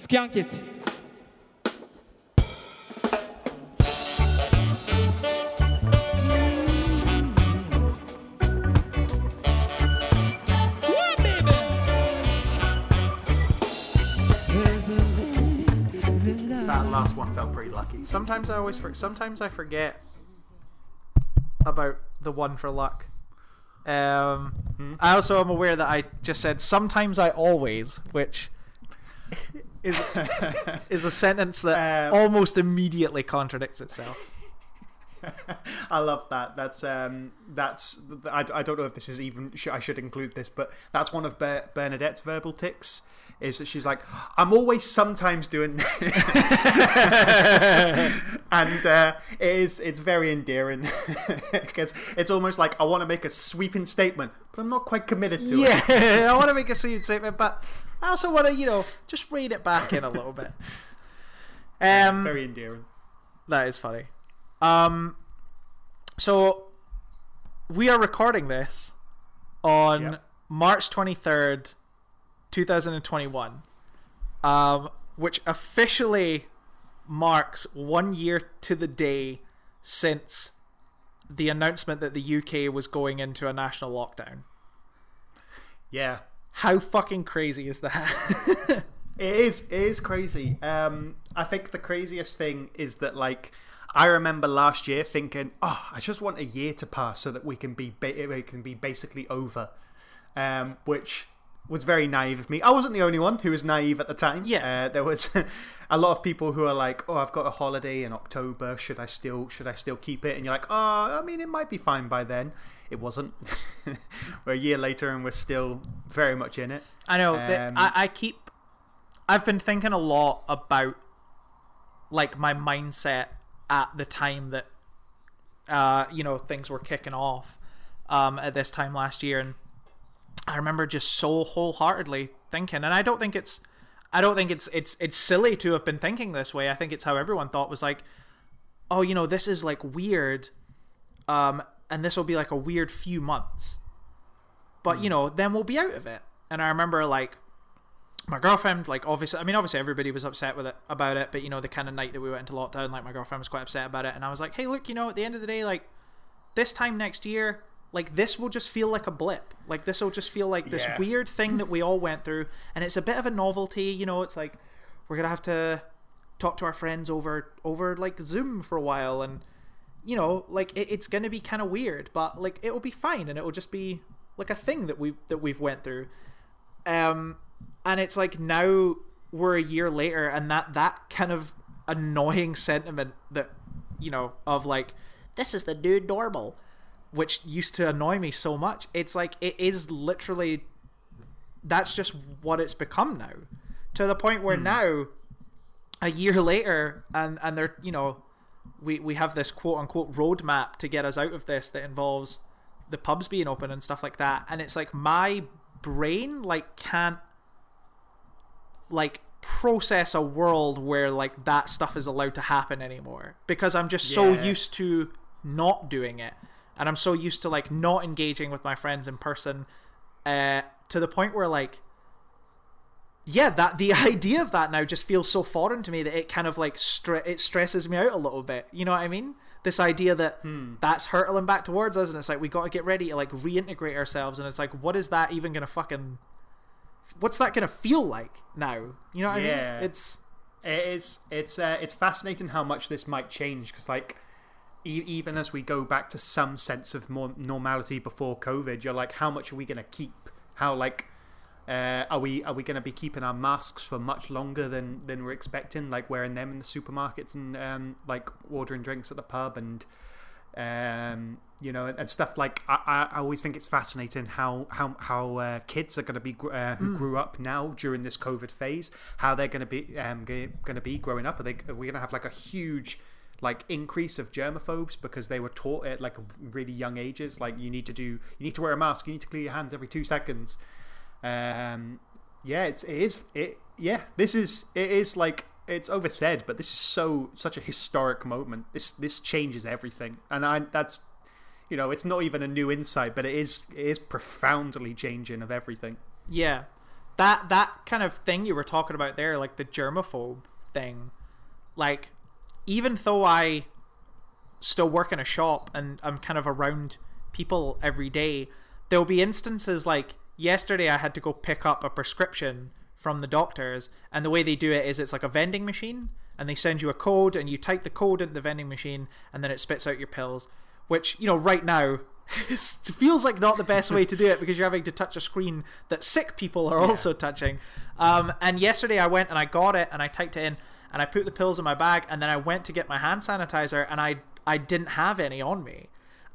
Skunk it. That last one felt pretty lucky. Sometimes I always for, sometimes I forget about the one for luck. Um, I also am aware that I just said sometimes I always, which is is a sentence that Um, almost immediately contradicts itself. I love that. That's um, that's. I, I don't know if this is even. Sh- I should include this, but that's one of Ber- Bernadette's verbal tics. Is that she's like, I'm always sometimes doing this, and uh, it is. It's very endearing because it's almost like I want to make a sweeping statement, but I'm not quite committed to it. Yeah, I want to make a sweeping statement, but I also want to, you know, just rein it back in a little bit. Um, Very endearing. That is funny. Um, so we are recording this on Yep. March twenty third, two thousand and twenty one, um, which officially marks one year to the day since the announcement that the UK was going into a national lockdown. Yeah. How fucking crazy is that? It is. It is crazy. Um, I think the craziest thing is that like I remember last year thinking, oh, I just want a year to pass so that we can be ba- it can be basically over, um, which was very naive of me. I wasn't the only one who was naive at the time. Yeah. uh, there was a lot of people who are like, oh, I've got a holiday in October. Should I still should I still keep it? And you're like, oh, I mean, it might be fine by then. It wasn't. we're a year later and we're still very much in it. I know. Um, I, I keep. I've been thinking a lot about, like my mindset at the time that, uh, you know, things were kicking off, um, at this time last year, and I remember just so wholeheartedly thinking, and I don't think it's, I don't think it's it's it's silly to have been thinking this way. I think it's how everyone thought was like, oh, you know, this is like weird, um, and this will be like a weird few months. But you hmm. know then we'll be out of it. And i remember like my girlfriend like obviously i mean obviously everybody was upset with it about it but you know the kind of night that we went into lockdown like my girlfriend was quite upset about it. And i was like hey look you know at the end of the day like this time next year like this will just feel like a blip. Like this will just feel like this Yeah. weird thing that we all went through. And it's a bit of a novelty you know it's like we're gonna have to talk to our friends over over like zoom for a while and you know like it, it's gonna be kind of weird but like it will be fine and it will just be like a thing that we that we've went through. Um and it's like now we're a year later and that that kind of annoying sentiment that you know of like this is the new normal which used to annoy me so much. It's like it is literally that's just what it's become now. To the point where now a year later and and they're you know we we have this quote unquote roadmap to get us out of this that involves the pubs being open and stuff like that. And it's like my brain like can't like process a world where like that stuff is allowed to happen anymore because I'm just so used to not doing it. And I'm so used to like not engaging with my friends in person uh to the point where like yeah that the idea of that now just feels so foreign to me that it kind of like stre- it stresses me out a little bit. You know what i mean? This idea that that's hurtling back towards us and it's like we got to get ready to like reintegrate ourselves and it's like what is that even gonna fucking what's that gonna feel like now? You know what i Yeah. mean it's It's it's uh, it's fascinating how much this might change because like e- even as we go back to some sense of more normality before COVID, you're like, how much are we gonna keep? How like uh, are we are we gonna be keeping our masks for much longer than than we're expecting? Like wearing them in the supermarkets and um, like ordering drinks at the pub and um, you know, and stuff like I, I always think it's fascinating how how how uh, kids are going to be uh, who grew up now during this COVID phase, how they're going to be um, going to be growing up. Are they are we going to have like a huge like increase of germaphobes because they were taught at like really young ages, like you need to do you need to wear a mask, you need to clear your hands every two seconds. Um, yeah, it's it is it yeah. This is it is like it's oversaid, but this is so such a historic moment. This this changes everything, and I that's you know it's not even a new insight, but it is it is profoundly changing of everything. yeah that that kind of thing you were talking about there, like the germaphobe thing, like even though I still work in a shop and I'm kind of around people every day, there'll be instances like yesterday I had to go pick up a prescription from the doctors, and the way they do it is it's like a vending machine, and they send you a code, and you type the code into the vending machine, and then it spits out your pills. Which you know, right now, it feels like not the best way to do it because you're having to touch a screen that sick people are also touching. Um, and yesterday I went and I got it, and I typed it in, and I put the pills in my bag, and then I went to get my hand sanitizer, and I I didn't have any on me,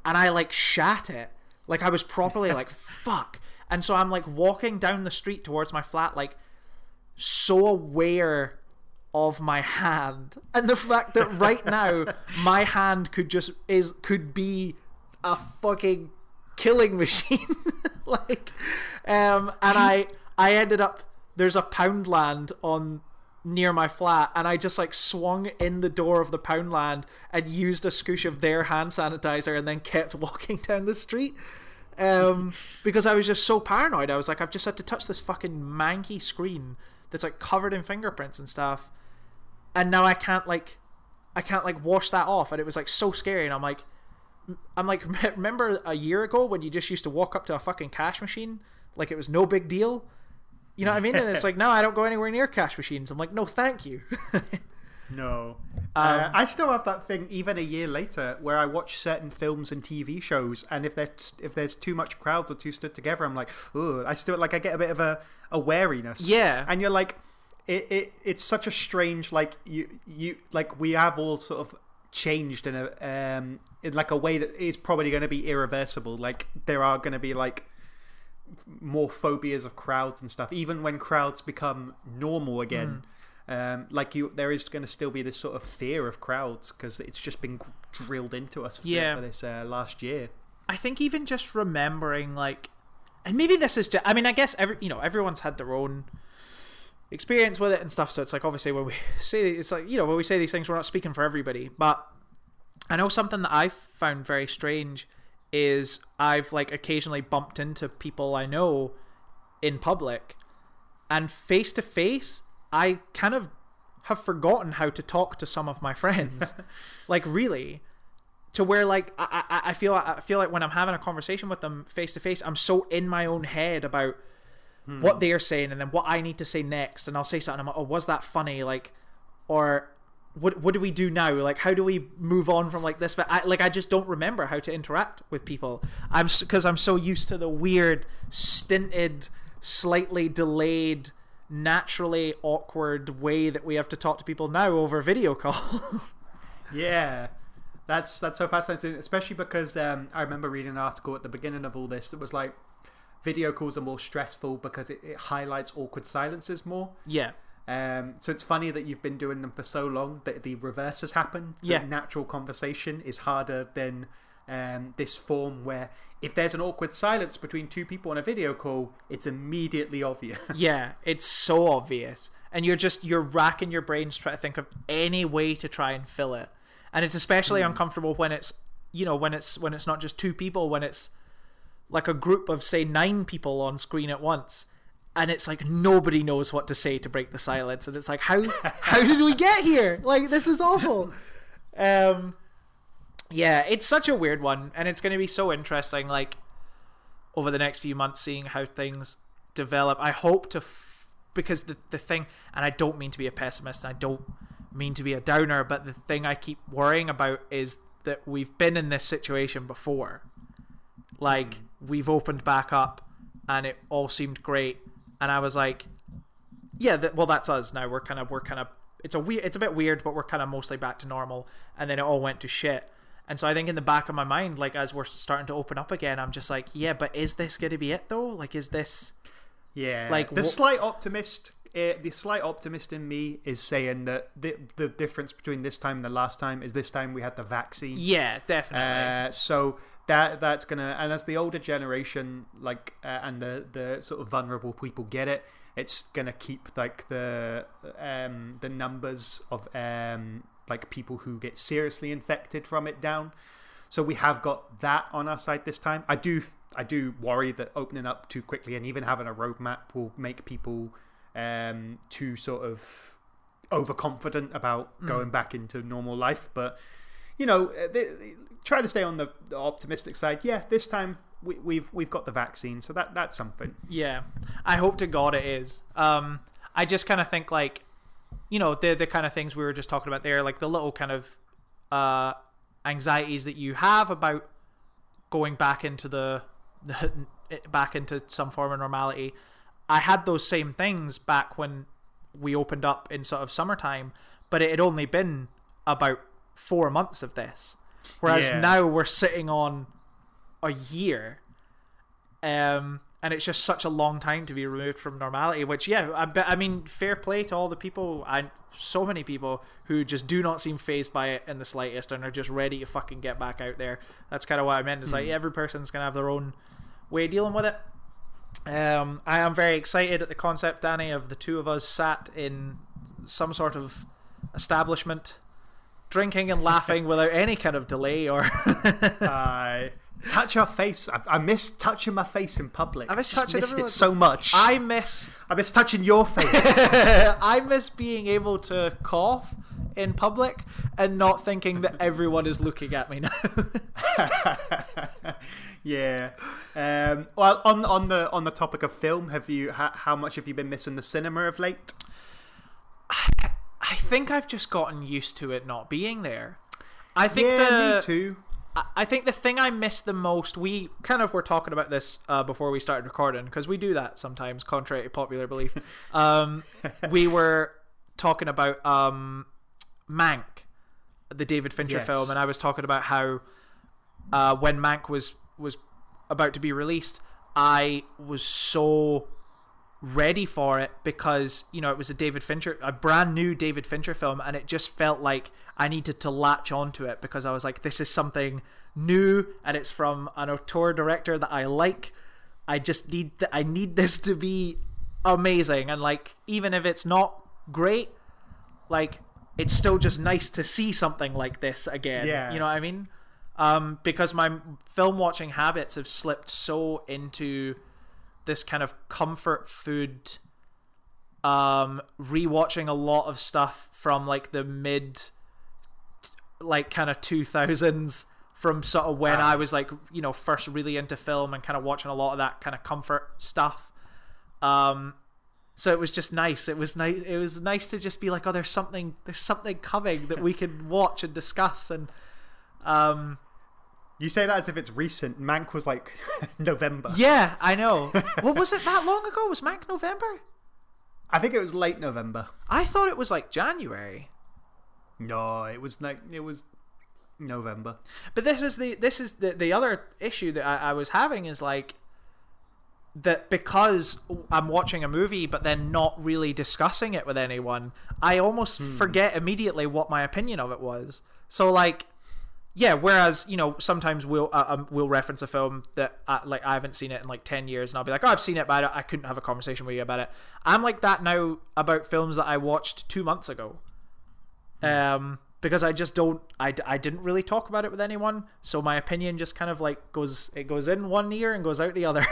and I like shat it, like I was properly like fuck. And so I'm like walking down the street towards my flat, like so aware of my hand and the fact that right now my hand could just is could be a fucking killing machine. Like um and i i ended up there's a poundland on near my flat and i just like swung in the door of the poundland and used a scoosh of their hand sanitizer and then kept walking down the street um because i was just so paranoid. I was like i've just had to touch this fucking manky screen that's like covered in fingerprints and stuff. And now i can't like i can't like wash that off. And it was like so scary. And i'm like i'm like remember a year ago when you just used to walk up to a fucking cash machine? Like it was no big deal. You know what i mean? And it's like no i don't go anywhere near cash machines. I'm like no thank you No. uh, I still have that thing even a year later where I watch certain films and TV shows, and if there's if there's too much crowds or too stood together, I'm like, oh, I still like I get a bit of a, a wariness. Yeah. and you're like, it, it it's such a strange like you you like we have all sort of changed in a um in like a way that is probably going to be irreversible. Like there are going to be like more phobias of crowds and stuff, even when crowds become normal again. Um, like you, there is going to still be this sort of fear of crowds because it's just been drilled into us for, Yeah. for this uh, last year. I think even just remembering like and maybe this is just I mean I guess every you know everyone's had their own experience with it and stuff so it's like obviously when we say it's like you know when we say these things we're not speaking for everybody but I know something that I've found very strange is I've like occasionally bumped into people I know in public and face to face I kind of have forgotten how to talk to some of my friends like really to where like I, I, I feel I feel like when I'm having a conversation with them face to face, I'm so in my own head about hmm. what they're saying and then what I need to say next, and I'll say something. I'm like, oh, was that funny? Like, or what what do we do now? Like, how do we move on from like this? But I like I just don't remember how to interact with people. I'm because I'm so used to the weird, stinted, slightly delayed. Naturally awkward way that we have to talk to people now over video call. Yeah, that's that's so fascinating, especially because um, I remember reading an article at the beginning of all this that was like video calls are more stressful because it, it highlights awkward silences more. yeah, Um, so it's funny that you've been doing them for so long that the reverse has happened. Yeah. natural conversation is harder than um, this form where if there's an awkward silence between two people on a video call, it's immediately obvious. Yeah, it's so obvious. And you're just you're racking your brains trying to think of any way to try and fill it. And it's especially uncomfortable when it's you know, when it's when it's not just two people, when it's like a group of say nine people on screen at once. And it's like nobody knows what to say to break the silence. And it's like how how did we get here? Like this is awful. Um yeah, it's such a weird one, and it's going to be so interesting. Like over the next few months, seeing how things develop. I hope to, f- because the the thing, and I don't mean to be a pessimist, and I don't mean to be a downer, but the thing I keep worrying about is that we've been in this situation before. Like hmm. we've opened back up, and it all seemed great, and I was like, yeah, that, well, that's us now. We're kind of we're kind of it's a weird it's a bit weird, but we're kind of mostly back to normal, and then it all went to shit. And so I think in the back of my mind, like as we're starting to open up again, I'm just like, yeah, but is this going to be it though? Like, is this? Yeah, Like, the wh- slight optimist, uh, the slight optimist in me is saying that the the difference between this time and the last time is this time we had the vaccine. Yeah, definitely. Uh, so that that's gonna, and as the older generation, like, uh, and the the sort of vulnerable people get it, it's gonna keep like the um the numbers of um like people who get seriously infected from it down. So we have got that on our side this time. I do I do worry that opening up too quickly and even having a roadmap will make people um, too sort of overconfident about Mm. going back into normal life. But you know, uh, they, they try to stay on the, the optimistic side. Yeah, this time we, we've we've got the vaccine, so that that's something. Yeah, I hope to God it is. Um, I just kind of think like, you know, the the kind of things we were just talking about there, like the little kind of uh, anxieties that you have about going back into the, the back into some form of normality. I had those same things back when we opened up in sort of summertime, but it had only been about four months of this, whereas Yeah. now we're sitting on a year um, and it's just such a long time to be removed from normality. Which, yeah, I, bet- I mean, fair play to all the people and so many people who just do not seem fazed by it in the slightest and are just ready to fucking get back out there. That's kind of what I meant. It's like every person's gonna have their own way of dealing with it. Um, I am very excited at the concept, Danny, of the two of us sat in some sort of establishment, drinking and laughing without any kind of delay or. I touch our face. I, I miss touching my face in public. I miss just touching missed it so much. I miss I miss touching your face. I miss being able to cough in public and not thinking that everyone is looking at me now. yeah. Um, well, on on the on the topic of film, have you how, how much have you been missing the cinema of late? I think I've just gotten used to it not being there. I think yeah, the me too. I- think the thing I miss the most, we kind of were talking about this uh, before we started recording because we do that sometimes, contrary to popular belief. Um, we were talking about um, Mank, the David Fincher Yes. film, and I was talking about how uh, when Mank was was about to be released, I was so ready for it because you know it was a David Fincher, a brand new David Fincher film, and it just felt like I needed to latch onto it because I was like, this is something new, and it's from an auteur director that I like. I just need th- I need this to be amazing, and like even if it's not great, like it's still just nice to see something like this again. Yeah. You know what I mean? Um, because my film watching habits have slipped so into this kind of comfort food um rewatching a lot of stuff from like the mid like kind of 2000s from sort of when Ah. I was like you know first really into film and kind of watching a lot of that kind of comfort stuff. Um so it was just nice. It was nice it was nice to just be like oh there's something there's something coming that we can watch and discuss. And um You say that as if it's recent. Mank was like November. yeah i know what was it that long ago was Mank November I think it was late November. I thought it was like January No, it was like it was November. But this is the this is the the other issue that I, I was having is like that because I'm watching a movie but then not really discussing it with anyone, I almost hmm. forget immediately what my opinion of it was. So like yeah, whereas you know sometimes we'll uh, um, we'll reference a film that uh, like I haven't seen it in like ten years, and I'll be like, oh, I've seen it, but I, I couldn't have a conversation with you about it. I'm like that now about films that I watched two months ago, um, because I just don't, I, I didn't really talk about it with anyone, so my opinion just kind of like goes it goes in one ear and goes out the other.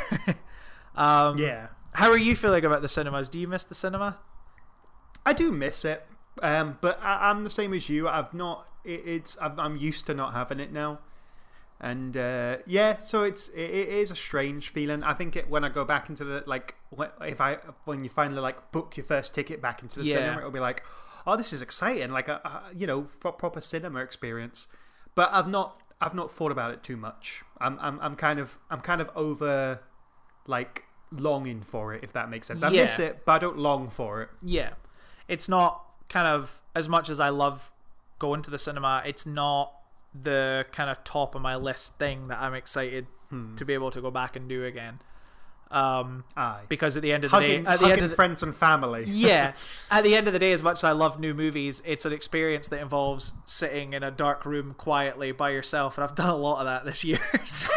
um, Yeah. How are you feeling about the cinemas? Do you miss the cinema? I do miss it, um, but I, I'm the same as you. I've not. It, it's. I'm, I'm used to not having it now, and uh, yeah. So it's. It, it is a strange feeling. I think it, when I go back into the like, if I when you finally like book your first ticket back into the Yeah. cinema, it'll be like, oh, this is exciting, like a, a you know proper cinema experience. But I've not. I've not thought about it too much. I'm. I'm. I'm kind of. I'm kind of over, like longing for it. If that makes sense. I miss it, but I don't long for it. Yeah. It's not kind of as much as I love going to the cinema, it's not the kind of top of my list thing that I'm excited to be able to go back and do again. Um, Aye. because at the end of the hugging, day, at the end of the, friends and family. yeah, at the end of the day, as much as I love new movies, it's an experience that involves sitting in a dark room quietly by yourself, and I've done a lot of that this year. So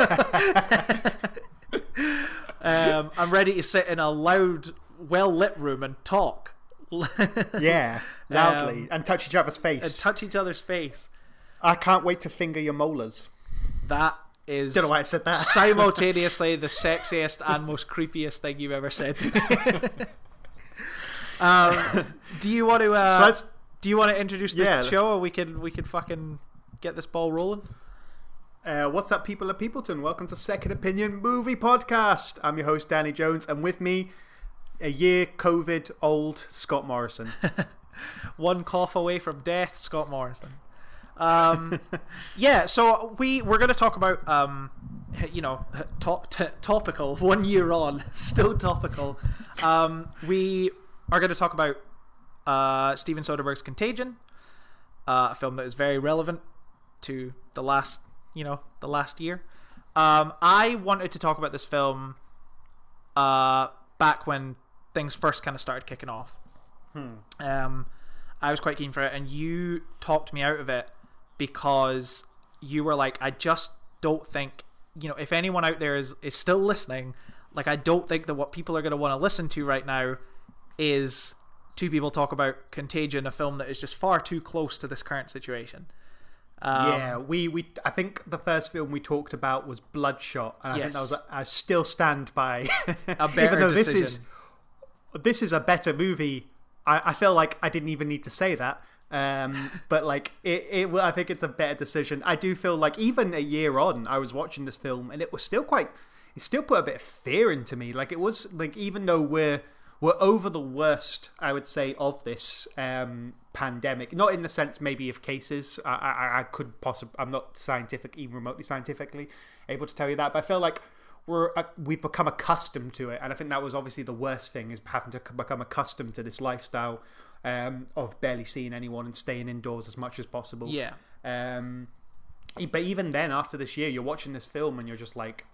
um, I'm ready to sit in a loud, well lit room and talk. Yeah, loudly Um, and touch each other's face. and touch each other's face. I can't wait to finger your molars. That is Don't know why I said that. simultaneously the sexiest and most creepiest thing you've ever said. um, do you want to? Uh, So do you want to introduce the Yeah. show, or we can we can fucking get this ball rolling? Uh, what's up, people of Peopleton? Welcome to Second Opinion Movie Podcast. I'm your host, Danny Jones, and with me, a year COVID old Scott Morrison. One cough away from death, Scott Morrison. Um, yeah, so we we're going to talk about um, you know topical one year on, still topical. Um, we are going to talk about uh, Steven Soderbergh's Contagion, uh, a film that is very relevant to the last you know the last year. Um, I wanted to talk about this film uh, back when things first kind of started kicking off. Um, I was quite keen for it, and you talked me out of it because you were like, I just don't think you know if anyone out there is is still listening, like I don't think that what people are going to want to listen to right now is two people talk about Contagion, a film that is just far too close to this current situation. Um, yeah, we, we I think the first film we talked about was Bloodshot, and I think that was I still stand by A better even though this is this is a better movie. I, I feel like I didn't even need to say that. Um, but like it, it, I think it's a better decision. I do feel like even a year on, I was watching this film, and it was still quite. It still put a bit of fear into me. Like it was like even though we're we're over the worst, I would say, of this um, pandemic. Not in the sense maybe of cases. I, I, I could possibly. I'm not scientific, even remotely scientifically able to tell you that. But I feel like we're uh, we've become accustomed to it, and I think that was obviously the worst thing is having to become accustomed to this lifestyle um, of barely seeing anyone and staying indoors as much as possible. Yeah. Um, but even then, after this year, you're watching this film and you're just like,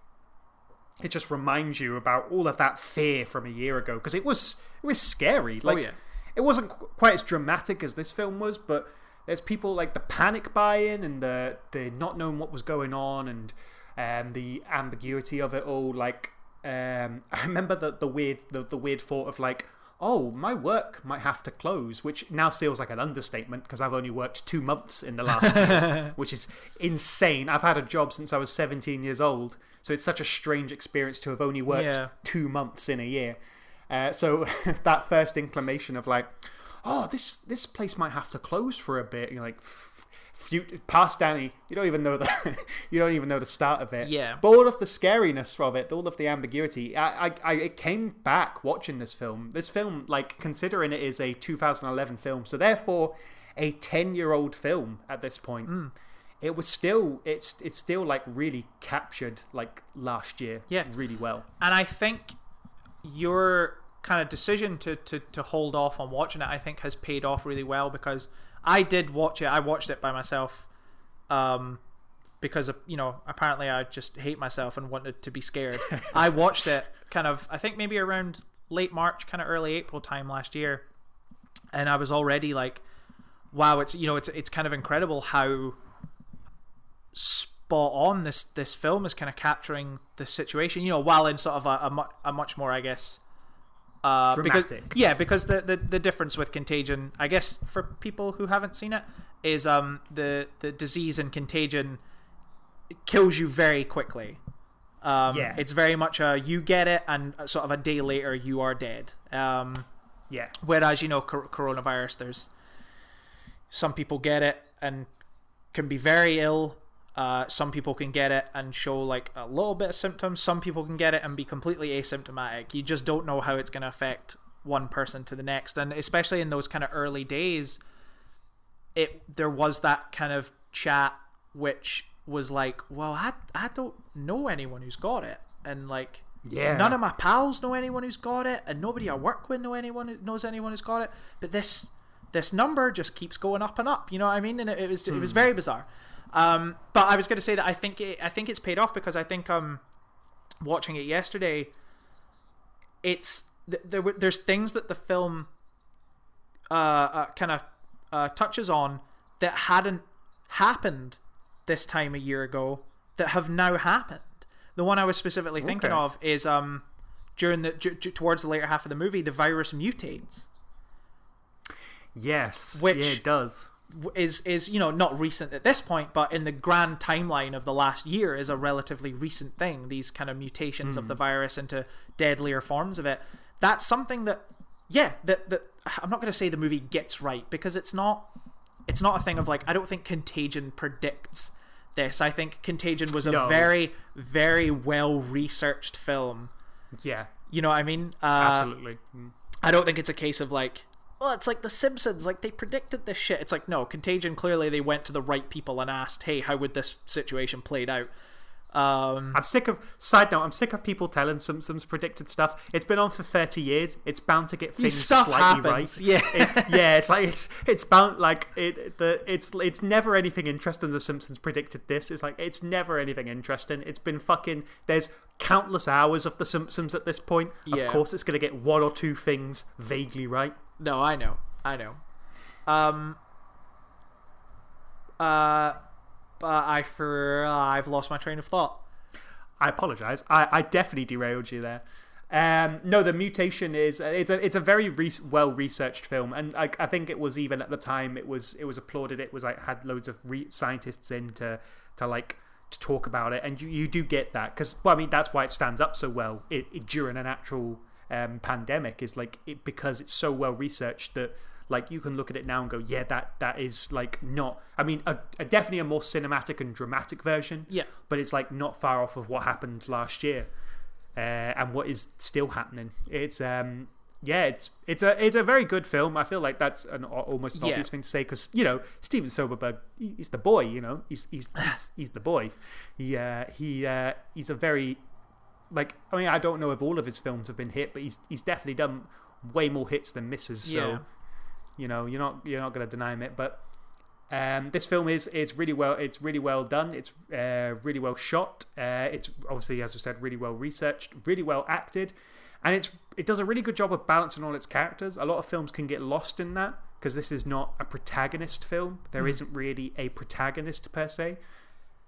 it just reminds you about all of that fear from a year ago because it was it was scary. Like, yeah. it wasn't qu- quite as dramatic as this film was, but there's people like the panic buy-in and the the not knowing what was going on and um, the ambiguity of it all. Like, um, I remember the the weird the, the weird thought of like. Oh, my work might have to close, which now feels like an understatement because I've only worked two months in the last year, which is insane. I've had a job since I was 17 years old, so it's such a strange experience to have only worked Yeah. two months in a year. Uh, so that first inclination of like, oh, this this place might have to close for a bit. You're like, past Danny, you don't even know the you don't even know the start of it. Yeah. But all of the scariness of it, all of the ambiguity, I, I, I it came back watching this film. This film, like considering it is a 2011 film, so therefore a 10 year old film at this point. Mm. It was still it's it's still like really captured like last year Yeah. really well. and I think your kind of decision to, to, to hold off on watching it, I think, has paid off really well because I did watch it. I watched it by myself, um, because you know apparently I just hate myself and wanted to be scared. I watched it kind of I think maybe around late March, kind of early April time last year, and I was already like, wow, it's you know it's it's kind of incredible how spot on this this film is kind of capturing the situation you know while in sort of a, a, mu- a much more i guess uh because, yeah because the, the the difference with contagion i guess for people who haven't seen it is um the the disease in contagion kills you very quickly um Yeah. it's very much a you get it and sort of a day later you are dead um Yeah. Whereas you know cor- coronavirus, there's some people get it and can be very ill. Uh, some people can get it and show like a little bit of symptoms. Some people can get it and be completely asymptomatic. You just don't know how it's going to affect one person to the next, and especially in those kind of early days, it there was that kind of chat which was like, well, I I don't know anyone who's got it, and like Yeah. none of my pals know anyone who's got it, and nobody I work with know anyone who knows anyone who's got it. But this this number just keeps going up and up. You know what I mean? And it, it was it was very bizarre. Um, but I was going to say that I think it, I think it's paid off because I think um watching it yesterday, it's there there's things that the film uh, uh kind of uh, touches on that hadn't happened this time a year ago that have now happened. The one I was specifically thinking Okay. of is um during the j- j- towards the later half of the movie, the virus mutates. Yes. Which- yeah, it does. Is is you know not recent at this point, but in the grand timeline of the last year is a relatively recent thing. These kind of mutations of the virus into deadlier forms of it. That's something that yeah that that I'm not going to say the movie gets right because it's not it's not a thing of like I don't think Contagion predicts this. I think Contagion was a No. very very well researched film. Yeah, You know what I mean? Uh, absolutely. Mm. I don't think it's a case of like, it's like The Simpsons, like they predicted this shit. It's like, no, Contagion, clearly they went to the right people and asked, hey, how would this situation played out? Um, I'm sick of. Side note: I'm sick of people telling Simpsons predicted stuff. It's been on for 30 years. It's bound to get things slightly happens, right. yeah. It- yeah. It's like it's it's bound like it. The it's it's never anything interesting. The Simpsons predicted this. It's like it's never anything interesting. It's been fucking. There's countless hours of the Simpsons at this point. Yeah. Of course, it's gonna get one or two things vaguely right. no, I know. I know. Um, uh, I for uh, I've lost my train of thought. I apologize. I, I definitely derailed you there. Um, no, the mutation is it's a it's a very re- well researched film, and I, I think it was even at the time it was it was applauded. It was like had loads of re- scientists in to to like to talk about it, and you, you do get that because well, I mean that's why it stands up so well it, it, during an actual um, pandemic is like it because it's so well researched that like you can look at it now and go yeah that that is like not I mean a, a definitely a more cinematic and dramatic version Yeah. but it's like not far off of what happened last year uh, and what is still happening. It's um yeah, it's it's a it's a very good film. I feel like that's an almost an Yeah. obvious thing to say because you know Steven Soderbergh, he- he's the boy. You know, he's he's he's, he's the boy. He uh, he uh, he's a very like I mean I don't know if all of his films have been hit, but he's he's definitely done way more hits than misses. So Yeah. You know you're not you're not going to deny him it, but. Um, this film is is really well. It's really well done. It's uh, really well shot. Uh, it's obviously, as we said, really well researched, really well acted, and it's it does a really good job of balancing all its characters. A lot of films can get lost in that because this is not a protagonist film. There not really a protagonist per se,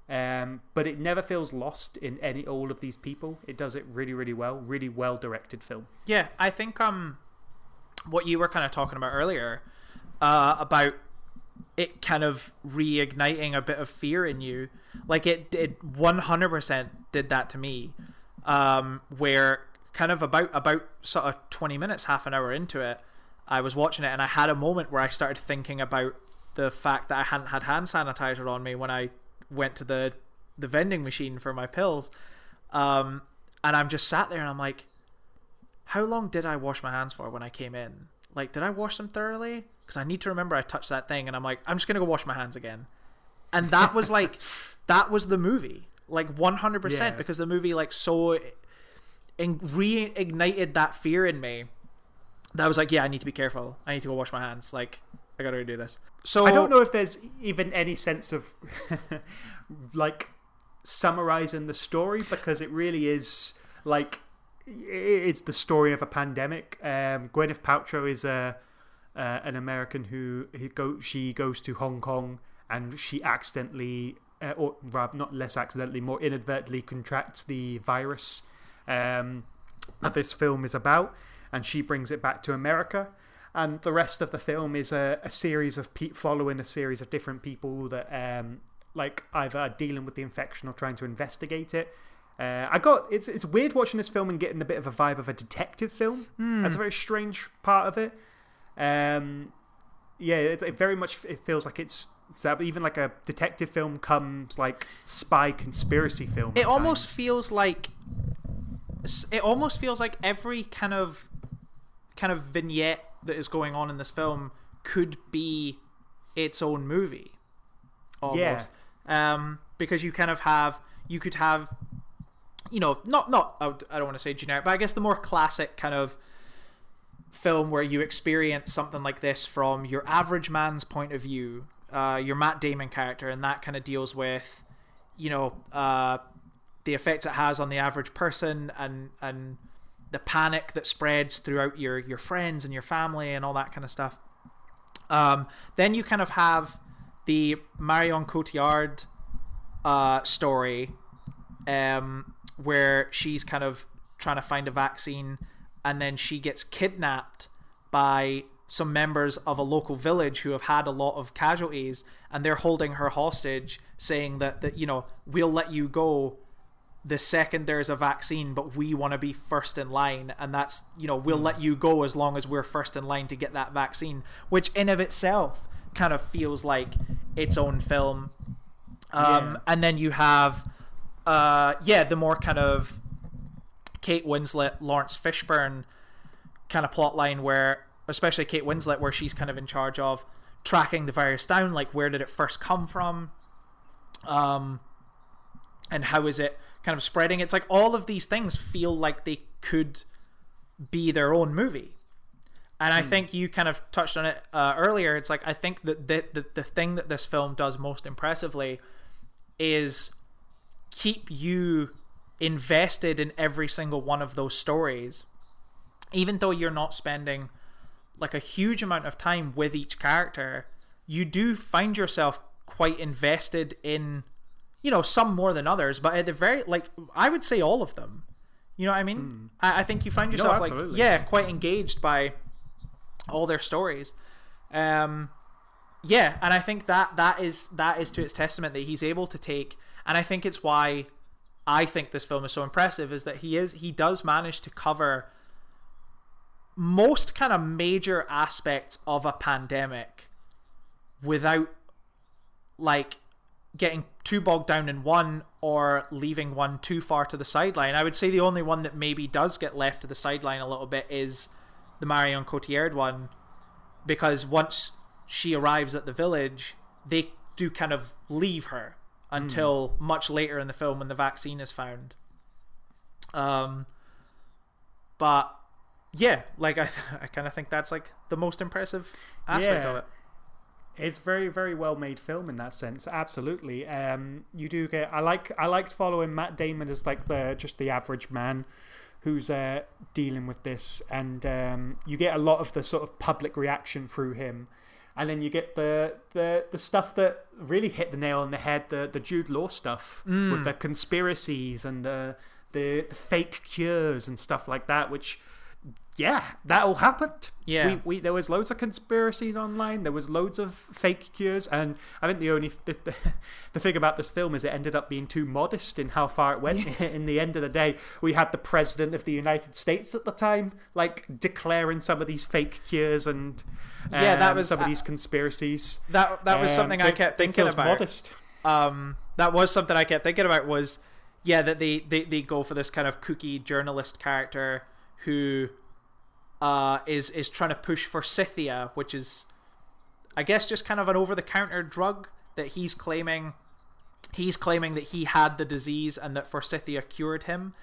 um, but it never feels lost in any all of these people. It does it really, really well. Really well directed film. Yeah, I think um, what you were kind of talking about earlier uh, about it kind of reigniting a bit of fear in you, like it did one hundred percent did that to me. Um, where kind of about about sort of twenty minutes, half an hour into it, I was watching it and I had a moment where I started thinking about the fact that I hadn't had hand sanitizer on me when I went to the the vending machine for my pills. Um, and I'm just sat there and I'm like, how long did I wash my hands for when I came in? Like, did I wash them thoroughly? Because I need to remember I touched that thing, and I'm like, I'm just gonna go wash my hands again. And that was like, that was the movie, like 100 Yeah. percent, because the movie like so in- reignited that fear in me. That I was like, yeah, I need to be careful. I need to go wash my hands. Like, I gotta go do this. So I don't know if there's even any sense of like summarizing the story because it really is like it's the story of a pandemic. Um, Gwyneth Paltrow is a uh, an American who he go she goes to Hong Kong and she accidentally uh, or rather not less accidentally more inadvertently contracts the virus um, that this film is about and she brings it back to America and the rest of the film is a, a series of pe- following a series of different people that um, like either are dealing with the infection or trying to investigate it. Uh, I got it's it's weird watching this film and getting a bit of a vibe of a detective film. That's a very strange part of it. Um, yeah, it, it very much it feels like it's even like a detective film comes like spy conspiracy film. it almost times. feels like it almost feels like every kind of kind of vignette that is going on in this film could be its own movie almost um because you kind of have you could have you know not not I don't want to say generic but I guess the more classic kind of film where you experience something like this from your average man's point of view uh your Matt Damon character and that kind of deals with you know uh the effects it has on the average person and and the panic that spreads throughout your your friends and your family and all that kind of stuff. Um, then you kind of have the Marion Cotillard uh, story, um, where she's kind of trying to find a vaccine, and then she gets kidnapped by some members of a local village who have had a lot of casualties and they're holding her hostage saying that that you know we'll let you go the second there's a vaccine but we want to be first in line and that's you know we'll let you go as long as we're first in line to get that vaccine which in of itself kind of feels like its own film um, Yeah. and then you have uh, yeah the more kind of Kate Winslet Laurence Fishburne kind of plot line where especially Kate Winslet where she's kind of in charge of tracking the virus down like where did it first come from? Um and how is it kind of spreading? It's like all of these things feel like they could be their own movie. And I think you kind of touched on it uh, earlier. It's like I think that the, the the thing that this film does most impressively is keep you invested in every single one of those stories, even though you're not spending like a huge amount of time with each character. You do find yourself quite invested in, you know, some more than others, but at the very like I would say all of them. You know what I mean? I, I think you find yourself like yeah, quite engaged by all their stories. Um, yeah, and I think that that is that is to its testament that he's able to take, and I think it's why I think this film is so impressive is that he is he does manage to cover most kind of major aspects of a pandemic without like getting too bogged down in one or leaving one too far to the sideline. I would say the only one that maybe does get left to the sideline a little bit is the Marion Cotillard one because once she arrives at the village, they do kind of leave her until much later in the film when the vaccine is found. Um, but yeah, like I, I kind of think that's like the most impressive aspect Yeah. of it. It's very, very well made film in that sense. Absolutely. Um, you do get. I like. I liked following Matt Damon as like the just the average man who's uh, dealing with this, and um, you get a lot of the sort of public reaction through him, and then you get the the the stuff that really hit the nail on the head. The the Jude Law stuff with mm. the conspiracies and the, the the fake cures and stuff like that, which. Yeah, that all happened. Yeah. we, we there was loads of conspiracies online. There was loads of fake cures, and I think the only the, the, the thing about this film is it ended up being too modest in how far it went. in the end of the day, we had the president of the United States at the time, like declaring some of these fake cures and Yeah, that um, was- some of these conspiracies. That that was Um, something so I kept thinking about. Modest. um that was something I kept thinking about was yeah that they they, they go for this kind of kooky journalist character who uh is is trying to push Forsythia which is I guess just kind of an over the counter drug that he's claiming he's claiming that he had the disease and that Forsythia cured him.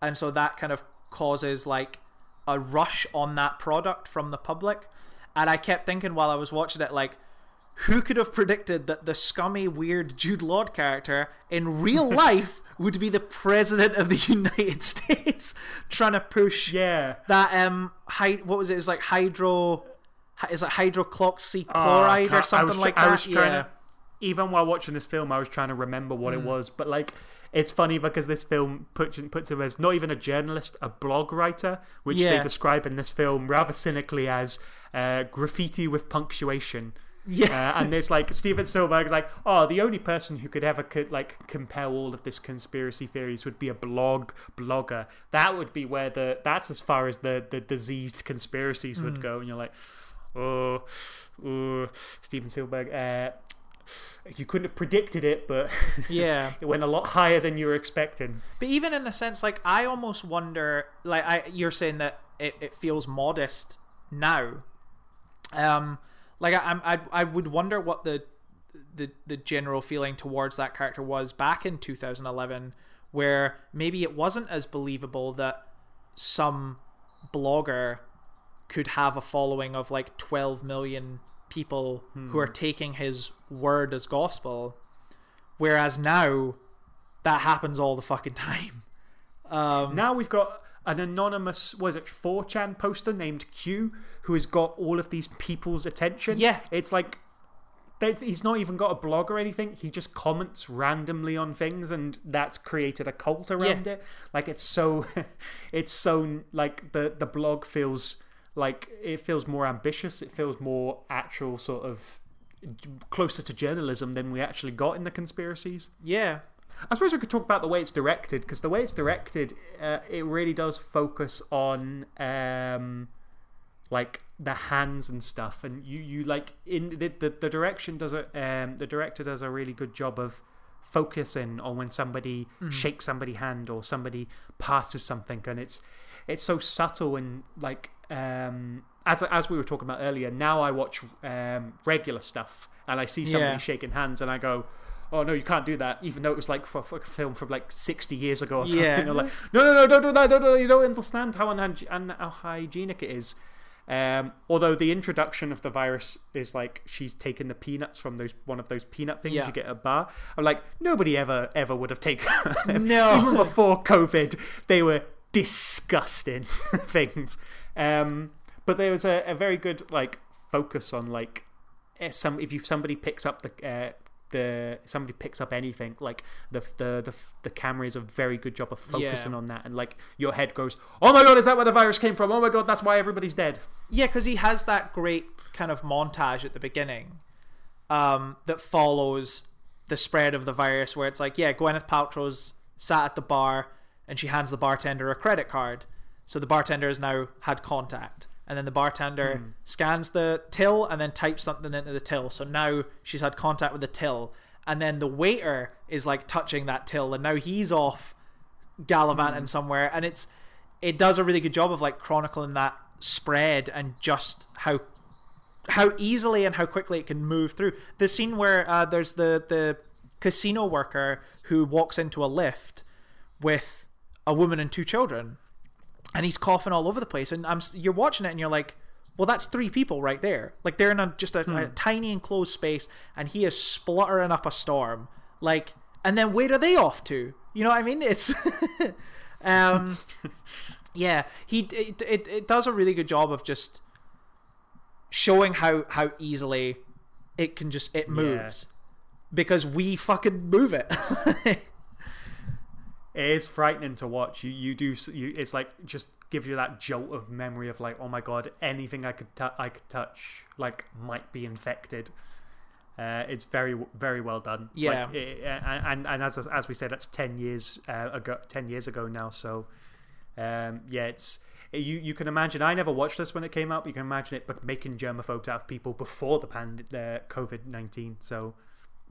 And so that kind of causes like a rush on that product from the public. And I kept thinking while I was watching it like who could have predicted that the scummy, weird Jude Law character in real life would be the president of the United States trying to push Yeah. that um hy- what was it? It was like hydro is it hydrocloxy Oh, chloride I or something was like I that? was trying yeah. to, even while watching this film, I was trying to remember what Hmm. it was. But like, it's funny because this film puts puts him as not even a journalist, a blog writer, which they describe in this film rather cynically as uh, graffiti with punctuation. Yeah. Uh, and it's like Steven Spielberg is like, oh, the only person who could ever could like compel all of this conspiracy theories would be a blog blogger. That would be where the that's as far as the the diseased conspiracies would go. And you're like, oh, oh, Steven Spielberg. Uh, you couldn't have predicted it, but Yeah. it went a lot higher than you were expecting. But even in a sense, like I almost wonder, like I, you're saying that it, it feels modest now. Um, like I, I'm, I, I would wonder what the, the, the general feeling towards that character was back in 2011, where maybe it wasn't as believable that some blogger could have a following of like 12 million people who are taking his word as gospel, whereas now that happens all the fucking time. Um, Now we've got an anonymous, was it 4chan poster named Q, who has got all of these people's attention. Yeah. It's like, he's not even got a blog or anything. He just comments randomly on things, and that's created a cult around Yeah. it. Like, it's so, it's so, like, the, the blog feels like it feels more ambitious. It feels more actual, sort of closer to journalism than we actually got in the conspiracies. Yeah. I suppose we could talk about the way it's directed because the way it's directed, uh, it really does focus on um, like the hands and stuff, and you, you like in the, the the direction does a um the director does a really good job of focusing on when somebody shakes somebody's hand or somebody passes something, and it's it's so subtle and like um as as we were talking about earlier. Now I watch um regular stuff and I see somebody Yeah. shaking hands, and I go. Oh no, you can't do that. Even though it was like for, for a film from like sixty years ago or something. Yeah. They're like, no, no, no, don't do that. Don't, do that. You don't understand how un- how hygienic it is. Um, although the introduction of the virus is like she's taken the peanuts from those one of those peanut things Yeah. you get at a bar. I'm like nobody ever ever would have taken. No. even before COVID, they were disgusting things. Um, but there was a, a very good like focus on like eh, some if you somebody picks up the uh, the somebody picks up anything like the the the, the camera is a very good job of focusing Yeah. on that and like your head goes oh my god is that where the virus came from oh my god that's why everybody's dead Yeah, because he has that great kind of montage at the beginning um, that follows the spread of the virus, where it's like, yeah, Gwyneth Paltrow's sat at the bar and she hands the bartender a credit card. So the bartender has now had contact. And then the bartender scans the till and then types something into the till. So now she's had contact with the till. And then the waiter is like touching that till, and now he's off gallivanting somewhere. And it's it does a really good job of like chronicling that spread and just how how easily and how quickly it can move through. The scene where uh, there's the the casino worker who walks into a lift with a woman and two children, and he's coughing all over the place, and I'm you're watching it and you're like. Well, that's three people right there. Like they're in a, just a, a tiny enclosed space, and he is spluttering up a storm. Like, and then where are they off to? You know what I mean? It's, um, yeah. He it, it it does a really good job of just showing how how easily it can just it moves because we fucking move it. it is frightening to watch you you do you it's like just gives you that jolt of memory of like oh my god anything i could tou I could touch like might be infected uh, it's very very well done Yeah. like, it, and and as as we said that's 10 years uh, ago 10 years ago now so um, yeah it's you you can imagine I never watched this when it came out but you can imagine it but making germaphobes out of people before the pand uh, COVID-19 so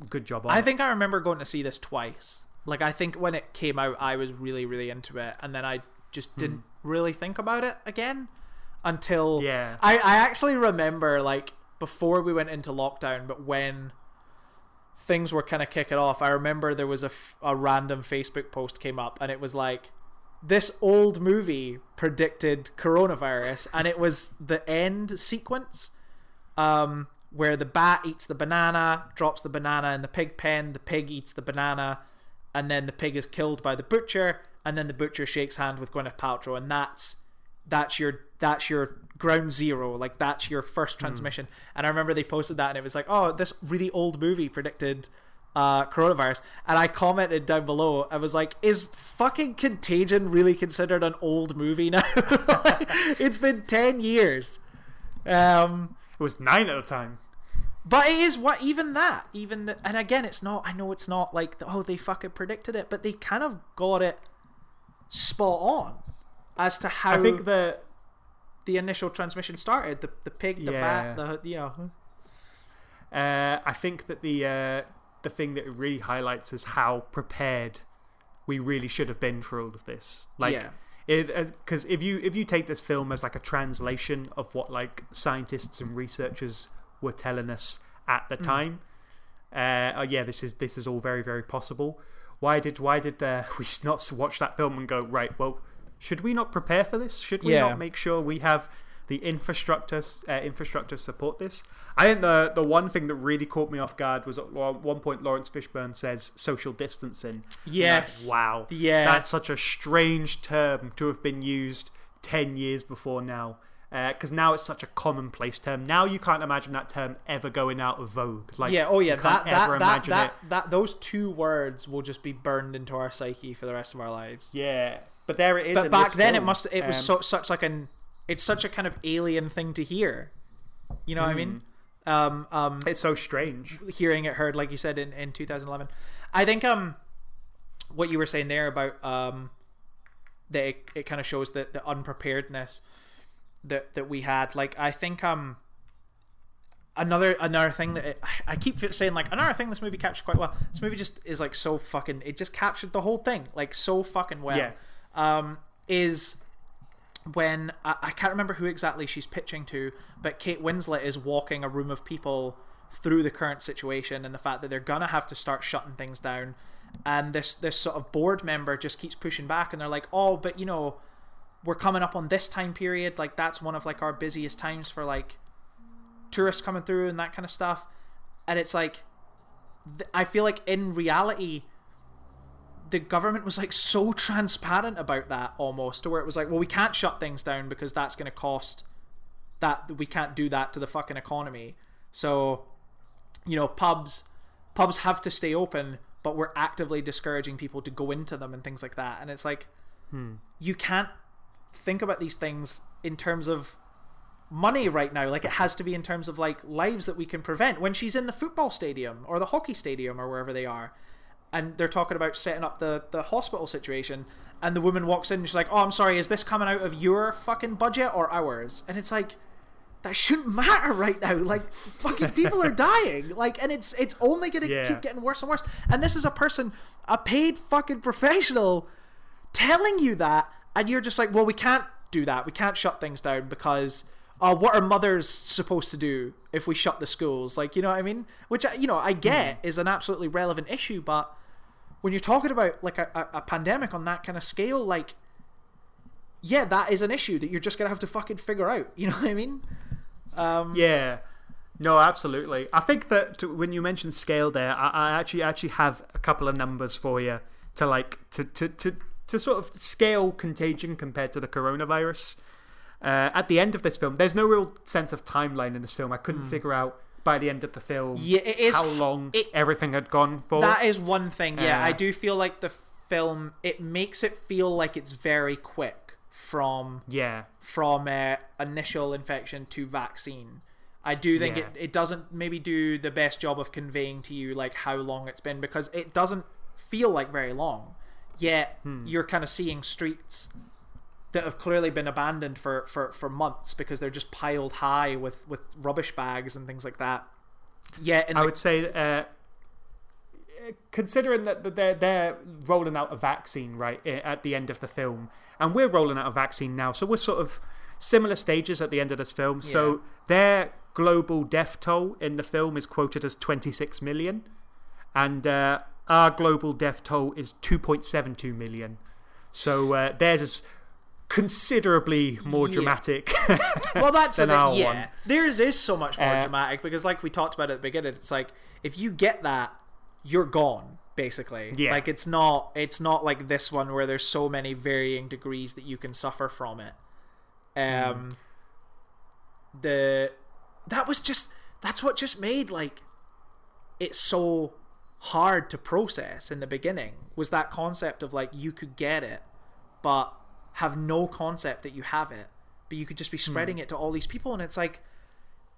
good job on I it. think I remember going to see this twice. Like I think when it came out, I was really really into it, and then I just didn't really think about it again until Yeah. I I actually remember like before we went into lockdown, but when things were kind of kicking off, I remember there was a, f- a random Facebook post came up, and it was like this old movie predicted coronavirus, and it was the end sequence um, where the bat eats the banana, drops the banana in the pig pen, the pig eats the banana, and then the pig is killed by the butcher, and then the butcher shakes hand with Gwyneth Paltrow, and that's that's your that's your ground zero, like that's your first transmission. And I remember they posted that, and it was like, oh, this really old movie predicted uh, coronavirus, and I commented down below. I was like, is fucking Contagion really considered an old movie now? it's been ten years. Um, it was 9 at the time but it is what even that, even the, and again, it's not. I know it's not like oh they fucking predicted it, but they kind of got it spot on as to how I think the the initial transmission started. The the pig, the Yeah. bat, the you know. Uh, I think that the uh, the thing that it really highlights is how prepared we really should have been for all of this. Like, Yeah. because if you if you take this film as like a translation of what like scientists and researchers were telling us at the time, uh, oh yeah, this is this is all very very possible. Why did why did uh, we not watch that film and go right? Well, should we not prepare for this? Should we Yeah. not make sure we have the infrastructure uh, infrastructure support this? I think the the one thing that really caught me off guard was at one one point Laurence Fishburne says social distancing. Yes. like, wow. Yeah. That's such a strange term to have been used ten years before now. Because now it's such a commonplace term. Now you can't imagine that term ever going out of vogue. Like yeah. Oh yeah. That ever that that that, it. that those two words will just be burned into our psyche for the rest of our lives. Yeah, but there it is. But back then, it must. It was Um, so, such like an it's such a kind of alien thing to hear. You know what I mean? Um, um, It's so strange. hearing it heard, like you said in, in 2011. I think um, what you were saying there about um, that it, it kind of shows that the unpreparedness that that we had. Like I think um, another another thing that it, I keep saying like another thing this movie captured quite well. This movie just is like so fucking. It just captured the whole thing like so fucking well. Yeah. Um, is when I, I can't remember who exactly she's pitching to, but Kate Winslet is walking a room of people through the current situation and the fact that they're gonna have to start shutting things down, and this this sort of board member just keeps pushing back, and they're like, oh, but you know, we're coming up on this time period, like that's one of like our busiest times for like tourists coming through and that kind of stuff, and it's like, th- I feel like in reality the government was like so transparent about that almost to where it was like well we can't shut things down because that's going to cost that we can't do that to the fucking economy. So you know pubs pubs have to stay open but we're actively discouraging people to go into them and things like that. And it's like hmm. you can't think about these things in terms of money right now like it has to be in terms of like lives that we can prevent. When she's in the football stadium or the hockey stadium or wherever they are and they're talking about setting up the the hospital situation and the woman walks in and she's like oh i'm sorry is this coming out of your fucking budget or ours? And it's like that shouldn't matter right now. Like fucking people are dying. Like and it's it's only gonna Yeah. keep getting worse and worse. And this is a person a paid fucking professional telling you that and you're just like well we can't do that. We can't shut things down because uh, what are mothers supposed to do if we shut the schools? Like you know what i mean? Which you know i get is an absolutely relevant issue but when you're talking about like a, a, a pandemic on that kind of scale like yeah that is an issue that you're just gonna have to fucking figure out. You know what i mean? Um Yeah. No, absolutely. I think that to, when you mentioned scale there, I, I actually actually have a couple of numbers for you to like to to to, to sort of scale contagion compared to the coronavirus. Uh, at the end of this film, there's no real sense of timeline in this film. I couldn't figure out by the end of the film. Yeah, it is- how long it- everything had gone for. That is one thing. Yeah, Uh, I do feel like the film it makes it feel like it's very quick from yeah, from uh, initial infection to vaccine. I do think Yeah. it, it doesn't maybe do the best job of conveying to you like how long it's been because it doesn't feel like very long. Yet you're kind of seeing streets that have clearly been abandoned for, for, for months because they're just piled high with, with rubbish bags and things like that. Yeah, and I would say, uh, considering that that they're they're rolling out a vaccine right at the end of the film, and we're rolling out a vaccine now, so we're sort of similar stages at the end of this film. Yeah. So their global death toll in the film is quoted as 26 million, and uh, our global death toll is 2.72 million. So uh, theirs is considerably more Yeah. dramatic. well that's than the our thing, yeah one. theirs is so much more Uh, dramatic because like we talked about at the beginning it's like if you get that you're gone basically Yeah. like it's not it's not like this one where there's so many varying degrees that you can suffer from it um the that was just that's what just made like it so hard to process in the beginning was that concept of like you could get it but have no concept that you have it but you could just be hmm. spreading it to all these people. And it's like